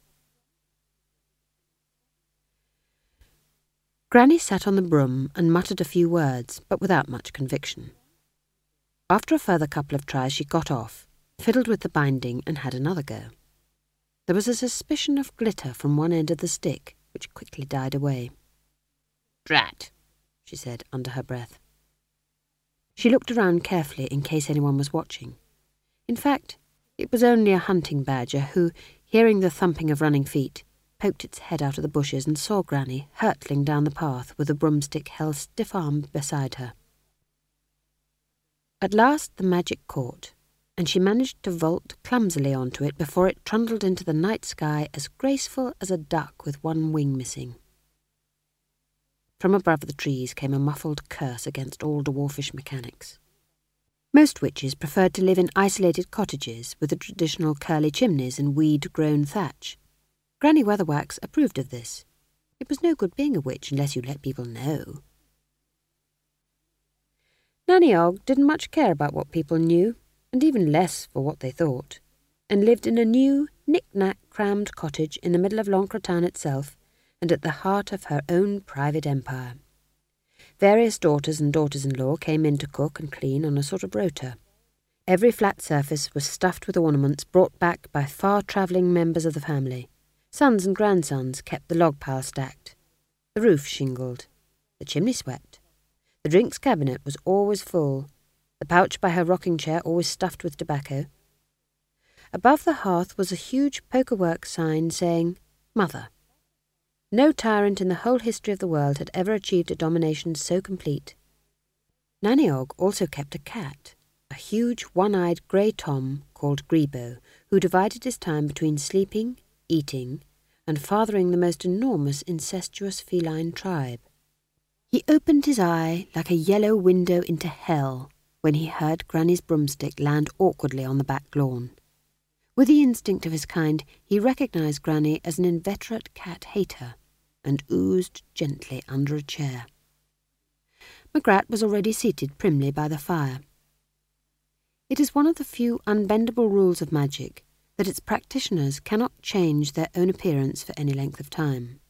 Granny sat on the broom and muttered a few words, but without much conviction. After a further couple of tries, she got off, fiddled with the binding, and had another go. There was a suspicion of glitter from one end of the stick, which quickly died away. Drat, she said under her breath. She looked around carefully in case anyone was watching. In fact, it was only a hunting badger who, hearing the thumping of running feet, poked its head out of the bushes and saw Granny hurtling down the path with a broomstick held stiff-armed beside her. At last the magic caught, and she managed to vault clumsily onto it before it trundled into the night sky as graceful as a duck with one wing missing. From above the trees came a muffled curse against all dwarfish mechanics. Most witches preferred to live in isolated cottages with the traditional curly chimneys and weed-grown thatch. Granny Weatherwax approved of this. It was no good being a witch unless you let people know. Nanny Ogg didn't much care about what people knew, and even less for what they thought, and lived in a new, knick-knack crammed cottage in the middle of Lancre town itself, and at the heart of her own private empire. Various daughters and daughters-in-law came in to cook and clean on a sort of rota. Every flat surface was stuffed with ornaments brought back by far-travelling members of the family. Sons and grandsons kept the log pile stacked, the roof shingled, the chimney swept. The drinks cabinet was always full, the pouch by her rocking chair always stuffed with tobacco. Above the hearth was a huge pokerwork sign saying, Mother. No tyrant in the whole history of the world had ever achieved a domination so complete. Nanny Ogg also kept a cat, a huge one-eyed grey tom called Greebo, who divided his time between sleeping, eating, and fathering the most enormous incestuous feline tribe. He opened his eye like a yellow window into hell when he heard Granny's broomstick land awkwardly on the back lawn. With the instinct of his kind, he recognized Granny as an inveterate cat hater and oozed gently under a chair. Magrat was already seated primly by the fire. It is one of the few unbendable rules of magic that its practitioners cannot change their own appearance for any length of time.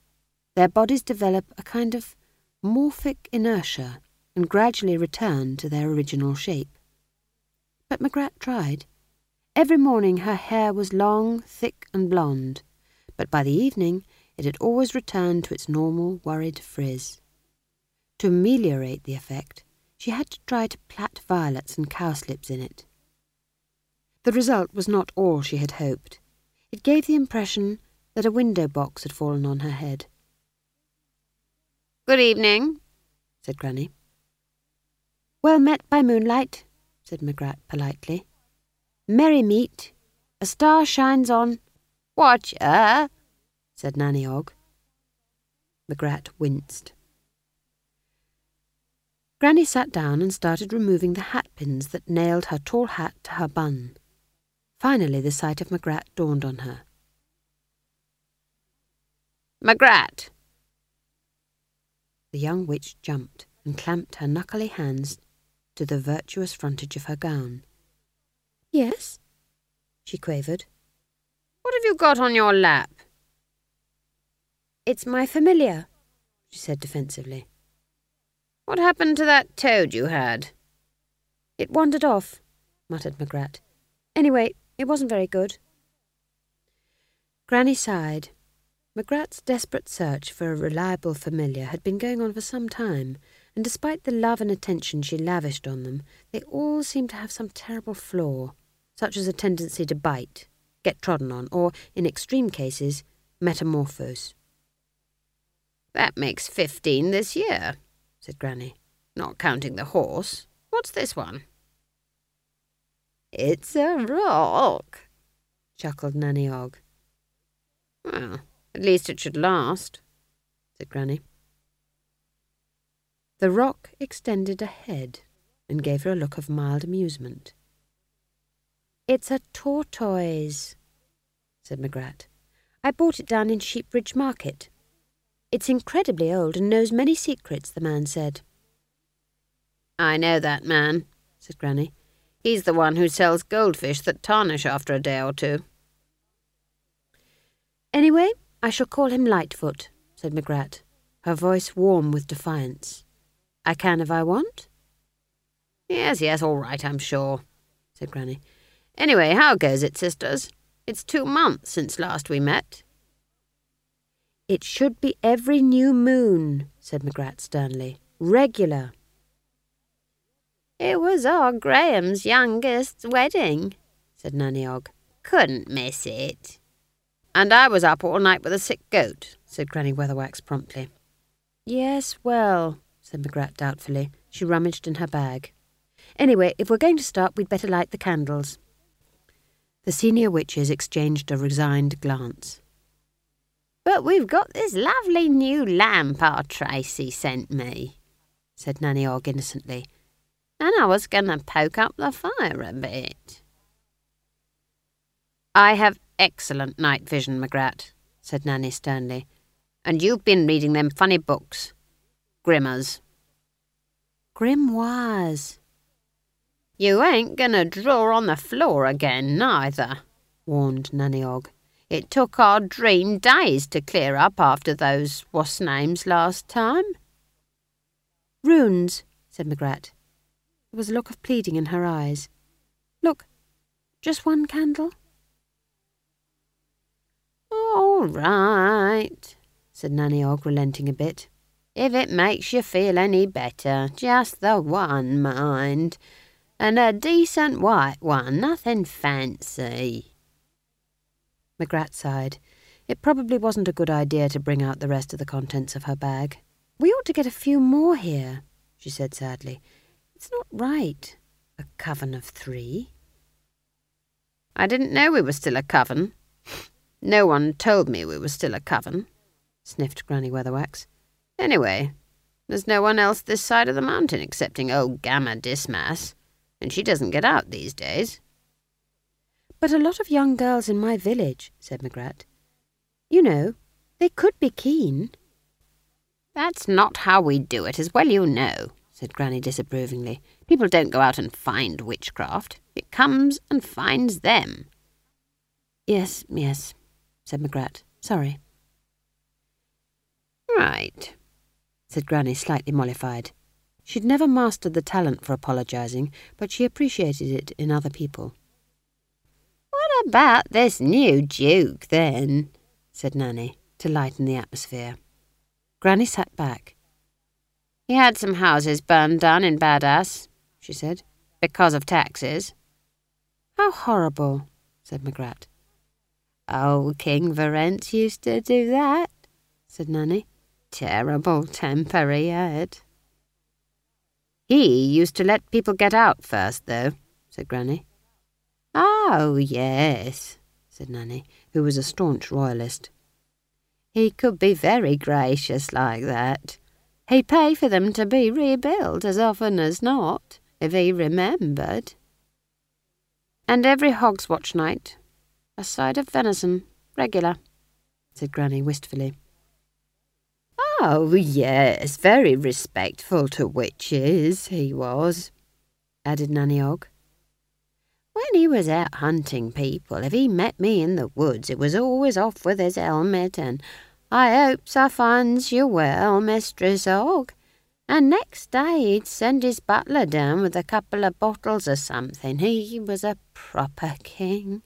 Their bodies develop a kind of morphic inertia and gradually return to their original shape. But Magrat tried. Every morning her hair was long, thick, and blonde, but by the evening it had always returned to its normal, worried frizz. To ameliorate the effect, she had to try to plait violets and cowslips in it. The result was not all she had hoped. It gave the impression that a window box had fallen on her head. Good evening, said Granny. Well met by moonlight, said Magrat politely. Merry meet. A star shines on. Watch Watcher, said Nanny Ogg. Magrat winced. Granny sat down and started removing the hatpins that nailed her tall hat to her bun. Finally, the sight of Magrat dawned on her. Magrat! The young witch jumped and clamped her knuckly hands to the virtuous frontage of her gown. Yes, she quavered. What have you got on your lap? It's my familiar, she said defensively. What happened to that toad you had? It wandered off, muttered Magrat. Anyway, it wasn't very good. Granny sighed. Magrat's desperate search for a reliable familiar had been going on for some time, and despite the love and attention she lavished on them, they all seemed to have some terrible flaw, such as a tendency to bite, get trodden on, or, in extreme cases, metamorphose. That makes fifteen this year, said Granny, not counting the horse. What's this one? It's a rock, chuckled Nanny Ogg. Well, at least it should last, said Granny. The rock extended a head and gave her a look of mild amusement. It's a tortoise, said Magrat. I bought it down in Sheepbridge Market. It's incredibly old and knows many secrets, the man said. I know that man, said Granny. He's the one who sells goldfish that tarnish after a day or two. Anyway, I shall call him Lightfoot, said Magrat, her voice warm with defiance. I can if I want? Yes, yes, all right, I'm sure, said Granny. Anyway, how goes it, sisters? It's two months since last we met. It should be every new moon, said Magrat sternly. Regular. It was our Graham's youngest wedding, said Nanny Ogg. Couldn't miss it. And I was up all night with a sick goat, said Granny Weatherwax promptly. Yes, well, said Magrat doubtfully. She rummaged in her bag. Anyway, if we're going to start, we'd better light the candles. The senior witches exchanged a resigned glance. But we've got this lovely new lamp our Tracy sent me, said Nanny Ogg innocently, and I was going to poke up the fire a bit. I have excellent night vision, Magrat, said Nanny sternly, and you've been reading them funny books. Grimmers. Grimoires. You ain't going to draw on the floor again, neither, warned Nanny Ogg. It took our dream days to clear up after those what's names last time. Runes, said Magrat. There was a look of pleading in her eyes. Look, just one candle. All right, said Nanny Ogg, relenting a bit. If it makes you feel any better, just the one, mind. And a decent white one, nothing fancy. Magrat sighed. It probably wasn't a good idea to bring out the rest of the contents of her bag. We ought to get a few more here, she said sadly. It's not right. A coven of three. I didn't know we were still a coven. No one told me we were still a coven, sniffed Granny Weatherwax. Anyway, there's no one else this side of the mountain excepting old Gammer Dismass, and she doesn't get out these days. But a lot of young girls in my village, said Magrat. You know, they could be keen. That's not how we do it, as well you know, said Granny disapprovingly. People don't go out and find witchcraft. It comes and finds them. Yes, yes, said Magrat. Sorry. Right, said Granny, slightly mollified. She'd never mastered the talent for apologising, but she appreciated it in other people. What about this new Duke, then? said Nanny, to lighten the atmosphere. Granny sat back. He had some houses burned down in Badass, she said, because of taxes. How horrible, said Magrat. Oh, King Verence used to do that, said Nanny. Terrible temper he had. He used to let people get out first, though, said Granny. Oh, yes, said Nanny, who was a staunch royalist. He could be very gracious like that. He'd pay for them to be rebuilt as often as not, if he remembered. And every Hogswatch night, a side of venison, regular, said Granny wistfully. Oh, yes, very respectful to witches, he was, added Nanny Og. When he was out hunting people, if he met me in the woods, it was always off with his helmet and I hopes I finds you well, Mistress Ogg. And next day he'd send his butler down with a couple of bottles or something. He was a proper king.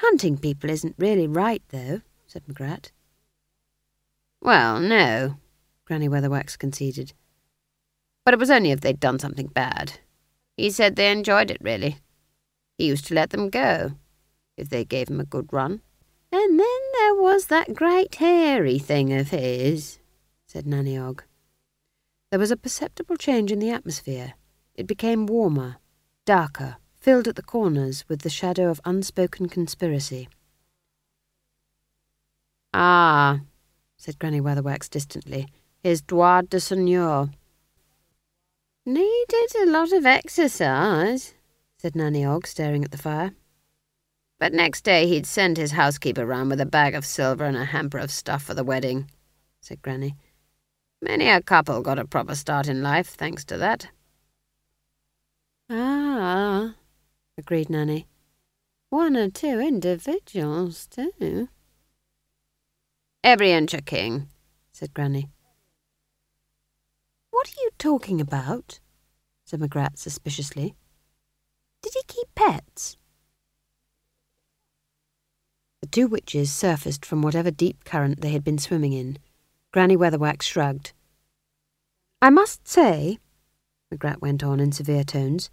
Hunting people isn't really right, though, said Magrat. Well, no, Granny Weatherwax conceded. But it was only if they'd done something bad. He said they enjoyed it, really. He used to let them go, if they gave him a good run. And then there was that great hairy thing of his, said Nanny Ogg. There was a perceptible change in the atmosphere. It became warmer, darker, filled at the corners with the shadow of unspoken conspiracy. Ah, said Granny Weatherwax distantly, his droit de seigneur. Needed a lot of exercise, said Nanny Ogg, staring at the fire. But next day he'd send his housekeeper round with a bag of silver and a hamper of stuff for the wedding, said Granny. Many a couple got a proper start in life thanks to that. Ah, agreed Nanny. One or two individuals, too. Every inch a king, said Granny. What are you talking about? said Magrat suspiciously. Did he keep pets? The two witches surfaced from whatever deep current they had been swimming in. Granny Weatherwax shrugged. I must say, Magrat went on in severe tones,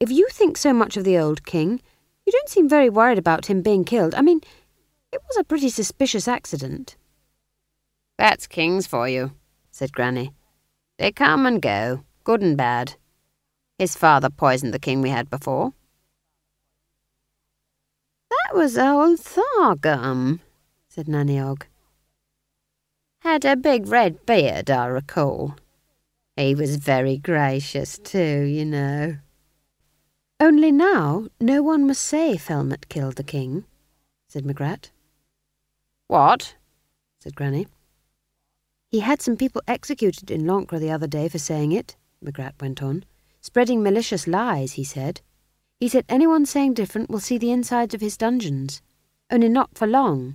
if you think so much of the old king, you don't seem very worried about him being killed. I mean, it was a pretty suspicious accident. That's kings for you, said Granny. They come and go, good and bad. His father poisoned the king we had before. That was old Thargum, said Nanny Ogg. Had a big red beard, I recall. He was very gracious too, you know. Only now no one must say Felmet killed the king, said Magrat. What? said Granny. He had some people executed in Lancre the other day for saying it, Magrat went on. Spreading malicious lies, he said. He said anyone saying different will see the insides of his dungeons. Only not for long.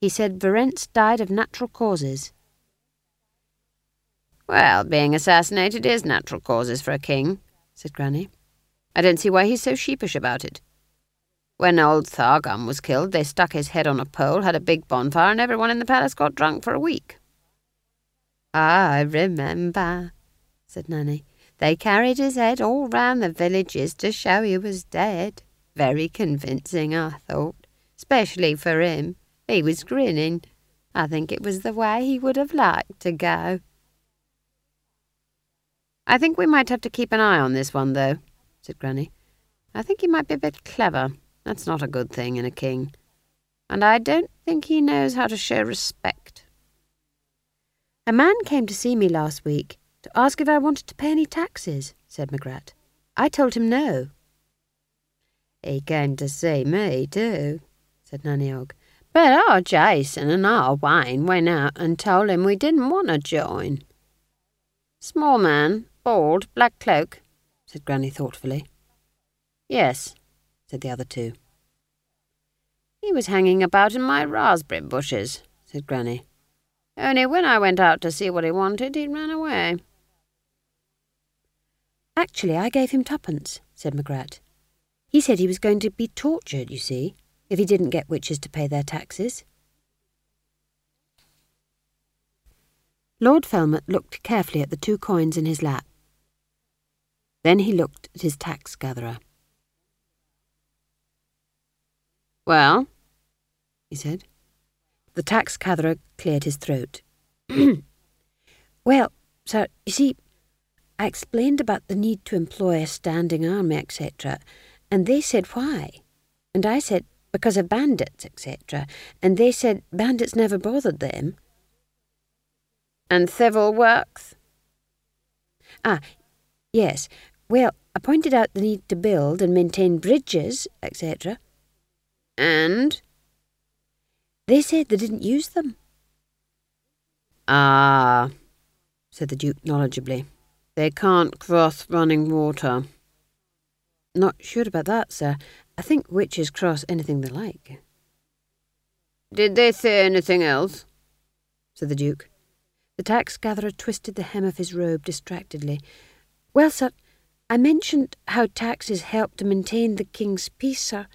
He said Verence died of natural causes. Well, being assassinated is natural causes for a king, said Granny. I don't see why he's so sheepish about it. When old Thargum was killed, they stuck his head on a pole, had a big bonfire, and everyone in the palace got drunk for a week. Ah, I remember, said Nanny. They carried his head all round the villages to show he was dead. Very convincing, I thought, especially for him. He was grinning. I think it was the way he would have liked to go. I think we might have to keep an eye on this one, though, said Granny. I think he might be a bit clever. That's not a good thing in a king. And I don't think he knows how to show respect. A man came to see me last week to ask if I wanted to pay any taxes, said Magrat. I told him no. He came to see me, too, said Nanny Ogg. But our Jason and our Wayne went out and told him we didn't want to join. Small man, bald, black cloak, said Granny thoughtfully. Yes, said the other two. He was hanging about in my raspberry bushes, said Granny. Only when I went out to see what he wanted, he ran away. Actually, I gave him twopence, said Magrat. He said he was going to be tortured, you see, if he didn't get witches to pay their taxes. Lord Felmet looked carefully at the two coins in his lap. Then he looked at his tax gatherer. Well, he said. The tax gatherer cleared his throat. well, sir, you see, I explained about the need to employ a standing army, etc., and they said why. And I said because of bandits, etc., and they said bandits never bothered them. And civil works? Ah, yes. Well, I pointed out the need to build and maintain bridges, etc. And? They said they didn't use them. Ah, said the Duke knowledgeably. They can't cross running water. Not sure about that, sir. I think witches cross anything they like. Did they say anything else? said the Duke. The tax gatherer twisted the hem of his robe distractedly. Well, sir, I mentioned how taxes help to maintain the king's peace, sir.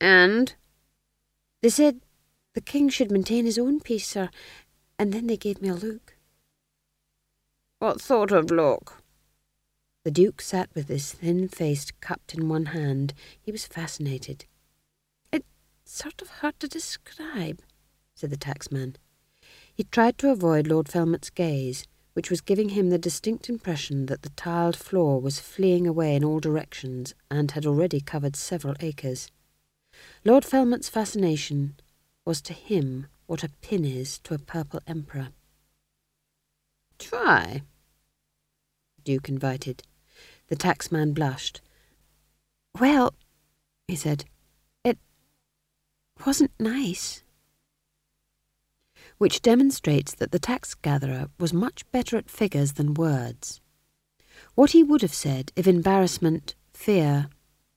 And? They said the king should maintain his own peace, sir, and then they gave me a look. What sort of look? The Duke sat with his thin face cupped in one hand. He was fascinated. It's sort of hard to describe, said the taxman. He tried to avoid Lord Felmet's gaze, which was giving him the distinct impression that the tiled floor was fleeing away in all directions and had already covered several acres. Lord Felmet's fascination was to him what a pin is to a purple emperor. Try, Duke invited. The taxman blushed. Well, he said, it wasn't nice. Which demonstrates that the tax gatherer was much better at figures than words. What he would have said if embarrassment, fear,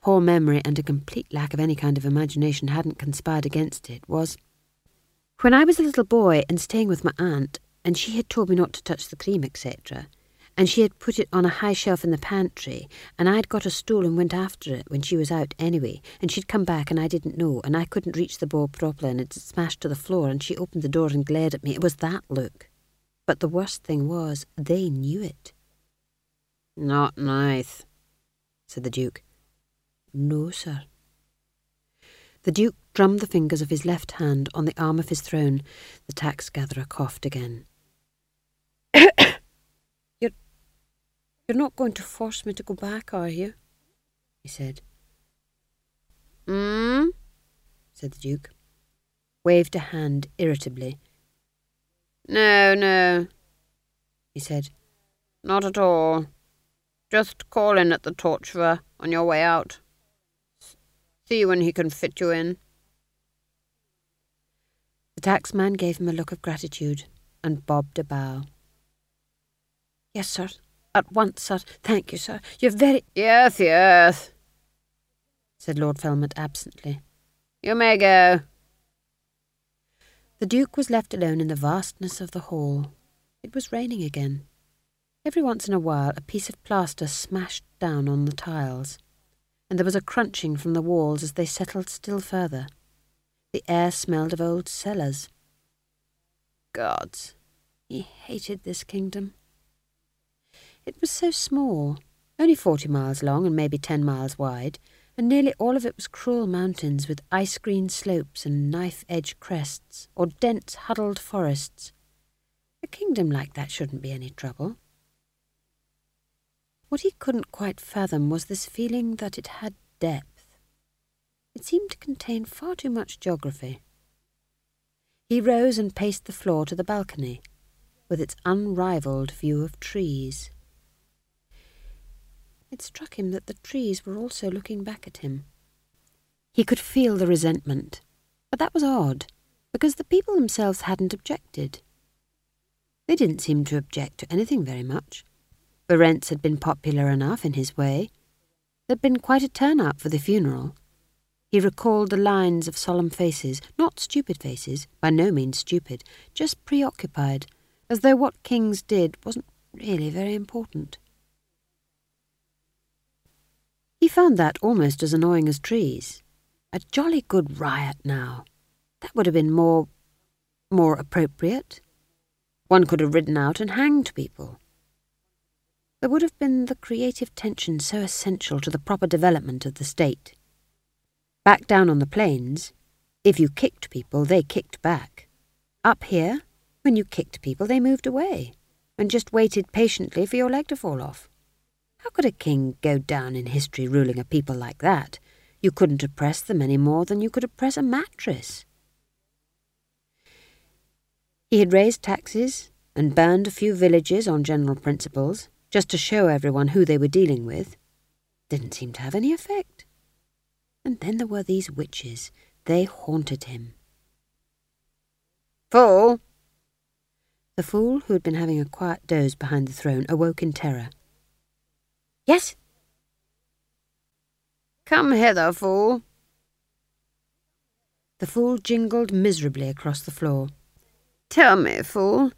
poor memory, and a complete lack of any kind of imagination hadn't conspired against it was When I was a little boy and staying with my aunt, and she had told me not to touch the cream, etc., and she had put it on a high shelf in the pantry, and I'd got a stool and went after it when she was out anyway, and she'd come back and I didn't know, and I couldn't reach the ball properly, and it smashed to the floor, and she opened the door and glared at me. It was that look. But the worst thing was, they knew it. Not nice, said the Duke. No, sir. The Duke drummed the fingers of his left hand on the arm of his throne. The tax gatherer coughed again. You're not going to force me to go back, are you? he said. Hmm? said the Duke. Waved a hand irritably. No, no, he said. Not at all. Just call in at the torturer on your way out. See when he can fit you in. The taxman gave him a look of gratitude and bobbed a bow. Yes, sir, at once, sir. Thank you, sir. You're very... Yes, yes, said Lord Felmet absently. You may go. The Duke was left alone in the vastness of the hall. It was raining again. Every once in a while a piece of plaster smashed down on the tiles, and there was a crunching from the walls as they settled still further. The air smelled of old cellars. Gods, he hated this kingdom. It was so small, only forty miles long and maybe ten miles wide, and nearly all of it was cruel mountains with ice-green slopes and knife-edge crests, or dense, huddled forests. A kingdom like that shouldn't be any trouble. What he couldn't quite fathom was this feeling that it had depth. It seemed to contain far too much geography. He rose and paced the floor to the balcony, with its unrivalled view of trees. It struck him that the trees were also looking back at him. He could feel the resentment, but that was odd, because the people themselves hadn't objected. They didn't seem to object to anything very much. Verence had been popular enough in his way. There'd been quite a turnout for the funeral. He recalled the lines of solemn faces, not stupid faces, by no means stupid, just preoccupied, as though what kings did wasn't really very important. He found that almost as annoying as trees. A jolly good riot now. That would have been more... more appropriate. One could have ridden out and hanged people. There would have been the creative tension so essential to the proper development of the state. Back down on the plains, if you kicked people, they kicked back. Up here, when you kicked people, they moved away and just waited patiently for your leg to fall off. How could a king go down in history ruling a people like that? You couldn't oppress them any more than you could oppress a mattress. He had raised taxes and burned a few villages on general principles, just to show everyone who they were dealing with. Didn't seem to have any effect. And then there were these witches. They haunted him. Fool! The fool, who had been having a quiet doze behind the throne, awoke in terror. Yes? Come hither, fool. The fool jingled miserably across the floor. Tell me, fool,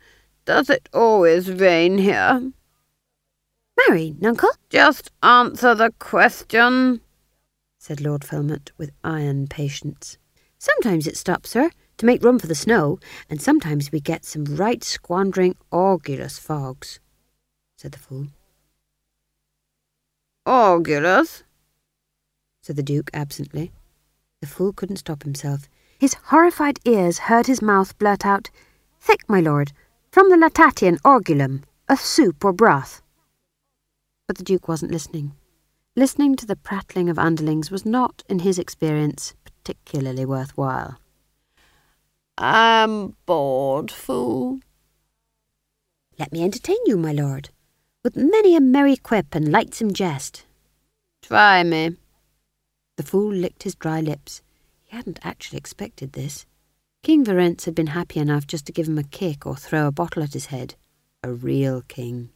does it always rain here? Marry, nuncle? Just answer the question, said Lord Felmet with iron patience. Sometimes it stops, sir, to make room for the snow, and sometimes we get some right squandering, orgulous fogs, said the fool. Orgulous? said the Duke absently. The fool couldn't stop himself. His horrified ears heard his mouth blurt out, Thick, my lord, from the Latatian orgulum, a soup or broth. But the Duke wasn't listening. Listening to the prattling of underlings was not, in his experience, particularly worthwhile. I'm bored, fool. Let me entertain you, my lord, with many a merry quip and lightsome jest. Try me. The fool licked his dry lips. He hadn't actually expected this. King Verence had been happy enough just to give him a kick or throw a bottle at his head. A real king.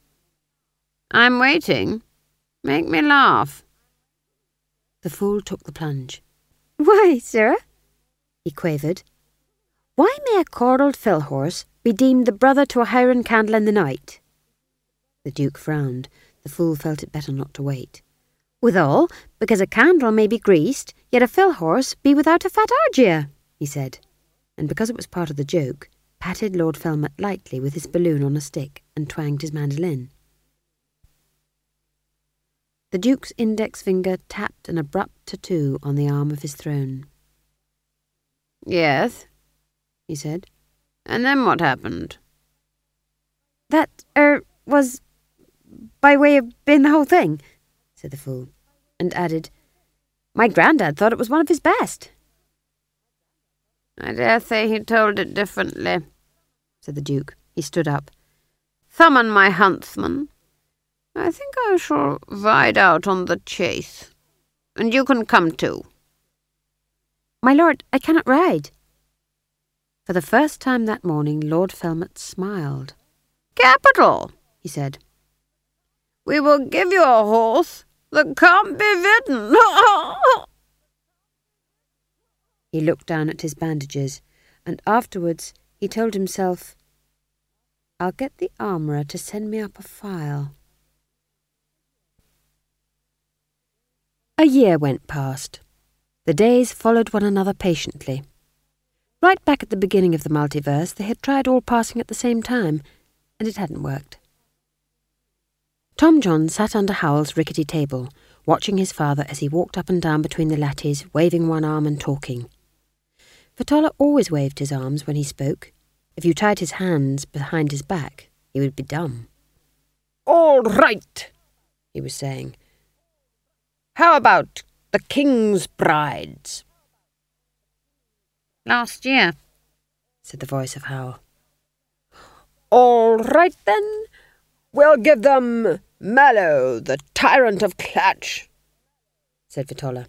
I'm waiting. Make me laugh. The fool took the plunge. Why, sir? he quavered. Why may a cordled fill horse be deemed the brother to a Highron candle in the night? The Duke frowned. The fool felt it better not to wait. Withal, because a candle may be greased, yet a fill horse be without a fat argia, he said and because it was part of the joke, patted Lord Felmet lightly with his balloon on a stick and twanged his mandolin. The Duke's index finger tapped an abrupt tattoo on the arm of his throne. Yes, he said. And then what happened? That, er, was by way of being the whole thing, said the fool, and added, My grandad thought it was one of his best. I dare say he told it differently, said the Duke. He stood up. Summon my huntsman. I think I shall ride out on the chase, and you can come too. My lord, I cannot ride. For the first time that morning, Lord Felmet smiled. Capital, he said. We will give you a horse that can't be ridden. He looked down at his bandages, and afterwards he told himself, I'll get the armourer to send me up a file. A year went past. The days followed one another patiently. Right back at the beginning of the multiverse, they had tried all passing at the same time, and it hadn't worked. Tomjon sat under Hwel's rickety table, watching his father as he walked up and down between the lattice, waving one arm and talking. Vitoller always waved his arms when he spoke. If you tied his hands behind his back, he would be dumb. All right, he was saying. How about the king's brides? Last year, said the voice of Hwel. All right then, we'll give them Mallow, the tyrant of Klatch, said Vitoller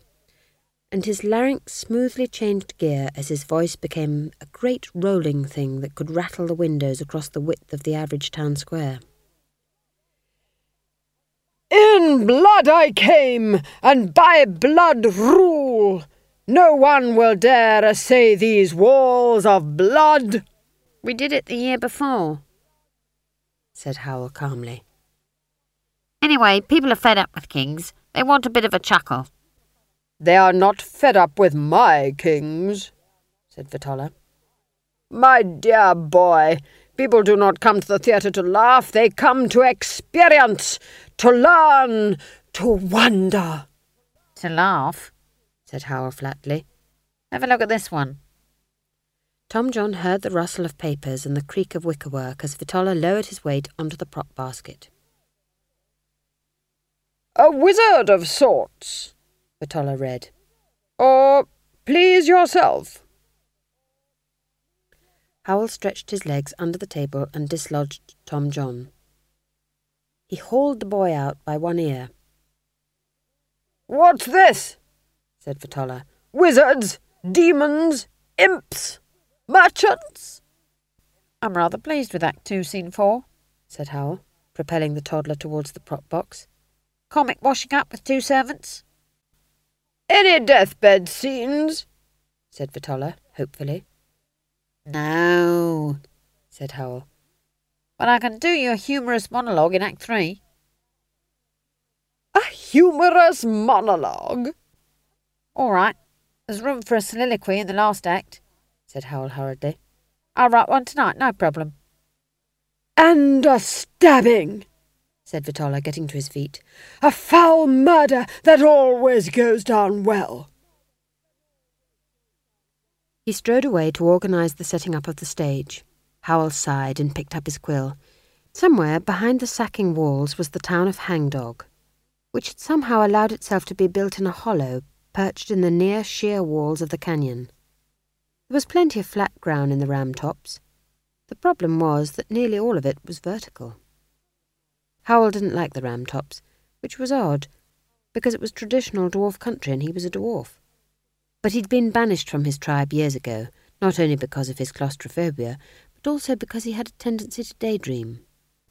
and his larynx smoothly changed gear as his voice became a great rolling thing that could rattle the windows across the width of the average town square. In blood I came, and by blood rule. No one will dare essay these walls of blood. We did it the year before, said Hwel calmly. Anyway, people are fed up with kings. They want a bit of a chuckle. They are not fed up with my kings, said Vitoller. My dear boy, people do not come to the theatre to laugh. They come to experience, to learn, to wonder. To laugh, said Hwel flatly. Have a look at this one. Tomjon heard the rustle of papers and the creak of wickerwork as Vitoller lowered his weight onto the prop basket. A wizard of sorts, Vitoller read. Or please yourself. Hwel stretched his legs under the table and dislodged Tomjon. He hauled the boy out by one ear. What's this? said Vitoller. Wizards, demons, imps, merchants? I'm rather pleased with Act Two, Scene Four, said Hwel, propelling the toddler towards the prop box. Comic washing up with two servants. Any deathbed scenes? said Vitoller, hopefully. No, said Hwel. But I can do you a humorous monologue in Act Three. A humorous monologue? All right. There's room for a soliloquy in the last act, said Hwel hurriedly. I'll write one tonight, no problem. And a stabbing, said Vitoller, getting to his feet. A foul murder that always goes down well. He strode away to organise the setting up of the stage. Hwel sighed and picked up his quill. Somewhere behind the sacking walls was the town of Hangdog, which had somehow allowed itself to be built in a hollow perched in the near sheer walls of the canyon. There was plenty of flat ground in the Ramtops. The problem was that nearly all of it was vertical. Hwel didn't like the Ramtops, which was odd, because it was traditional dwarf country and he was a dwarf. But he'd been banished from his tribe years ago, not only because of his claustrophobia, but also because he had a tendency to daydream.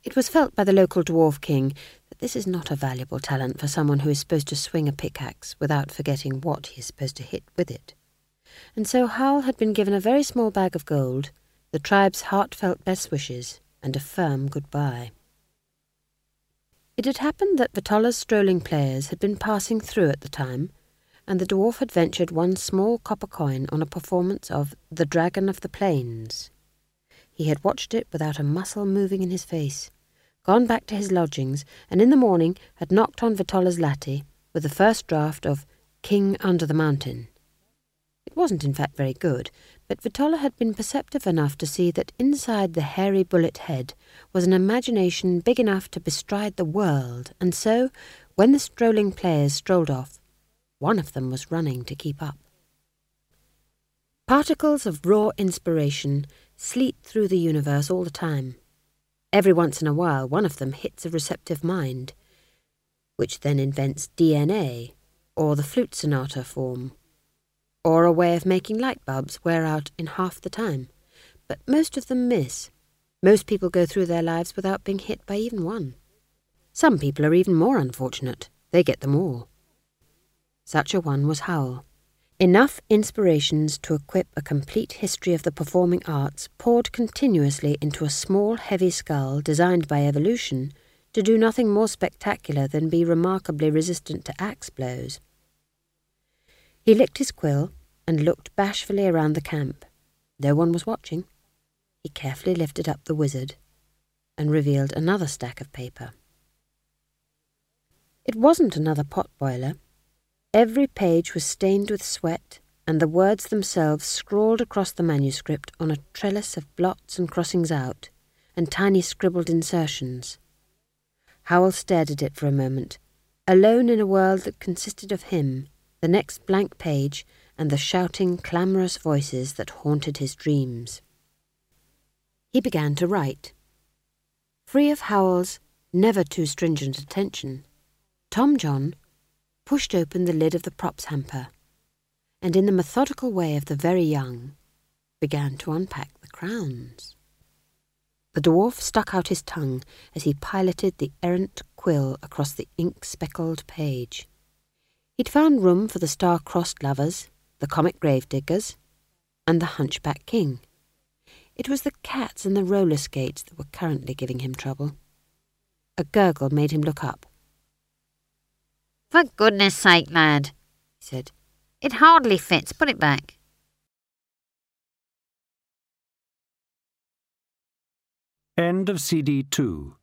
It was felt by the local dwarf king that this is not a valuable talent for someone who is supposed to swing a pickaxe without forgetting what he is supposed to hit with it. And so Hwel had been given a very small bag of gold, the tribe's heartfelt best wishes, and a firm goodbye. It had happened that Vitoller's strolling players had been passing through at the time, and the dwarf had ventured one small copper coin on a performance of The Dragon of the Plains. He had watched it without a muscle moving in his face, gone back to his lodgings, and in the morning had knocked on Vitoller's latte with the first draft of King Under the Mountain. It wasn't in fact very good, but Vitoller had been perceptive enough to see that inside the hairy bullet head was an imagination big enough to bestride the world, and so, when the strolling players strolled off, one of them was running to keep up. Particles of raw inspiration sleet through the universe all the time. Every once in a while, one of them hits a receptive mind, which then invents DNA, or the flute sonata form, or a way of making light bulbs wear out in half the time. But most of them miss. Most people go through their lives without being hit by even one. Some people are even more unfortunate. They get them all. Such a one was Hwel. Enough inspirations to equip a complete history of the performing arts poured continuously into a small, heavy skull designed by evolution to do nothing more spectacular than be remarkably resistant to axe blows. He licked his quill and looked bashfully around the camp. No one was watching. He carefully lifted up the wizard and revealed another stack of paper. It wasn't another pot boiler. Every page was stained with sweat, and the words themselves scrawled across the manuscript on a trellis of blots and crossings out, and tiny scribbled insertions. Hwel stared at it for a moment, alone in a world that consisted of him the next blank page, and the shouting, clamorous voices that haunted his dreams. He began to write. Free of Hwel's never too stringent attention, Tomjon pushed open the lid of the props hamper, and in the methodical way of the very young, began to unpack the crowns. The dwarf stuck out his tongue as he piloted the errant quill across the ink-speckled page. He'd found room for the star-crossed lovers, the comic gravediggers, and the hunchback king. It was the cats and the roller skates that were currently giving him trouble. A gurgle made him look up. For goodness sake, lad, he said. It hardly fits. Put it back. End of CD 2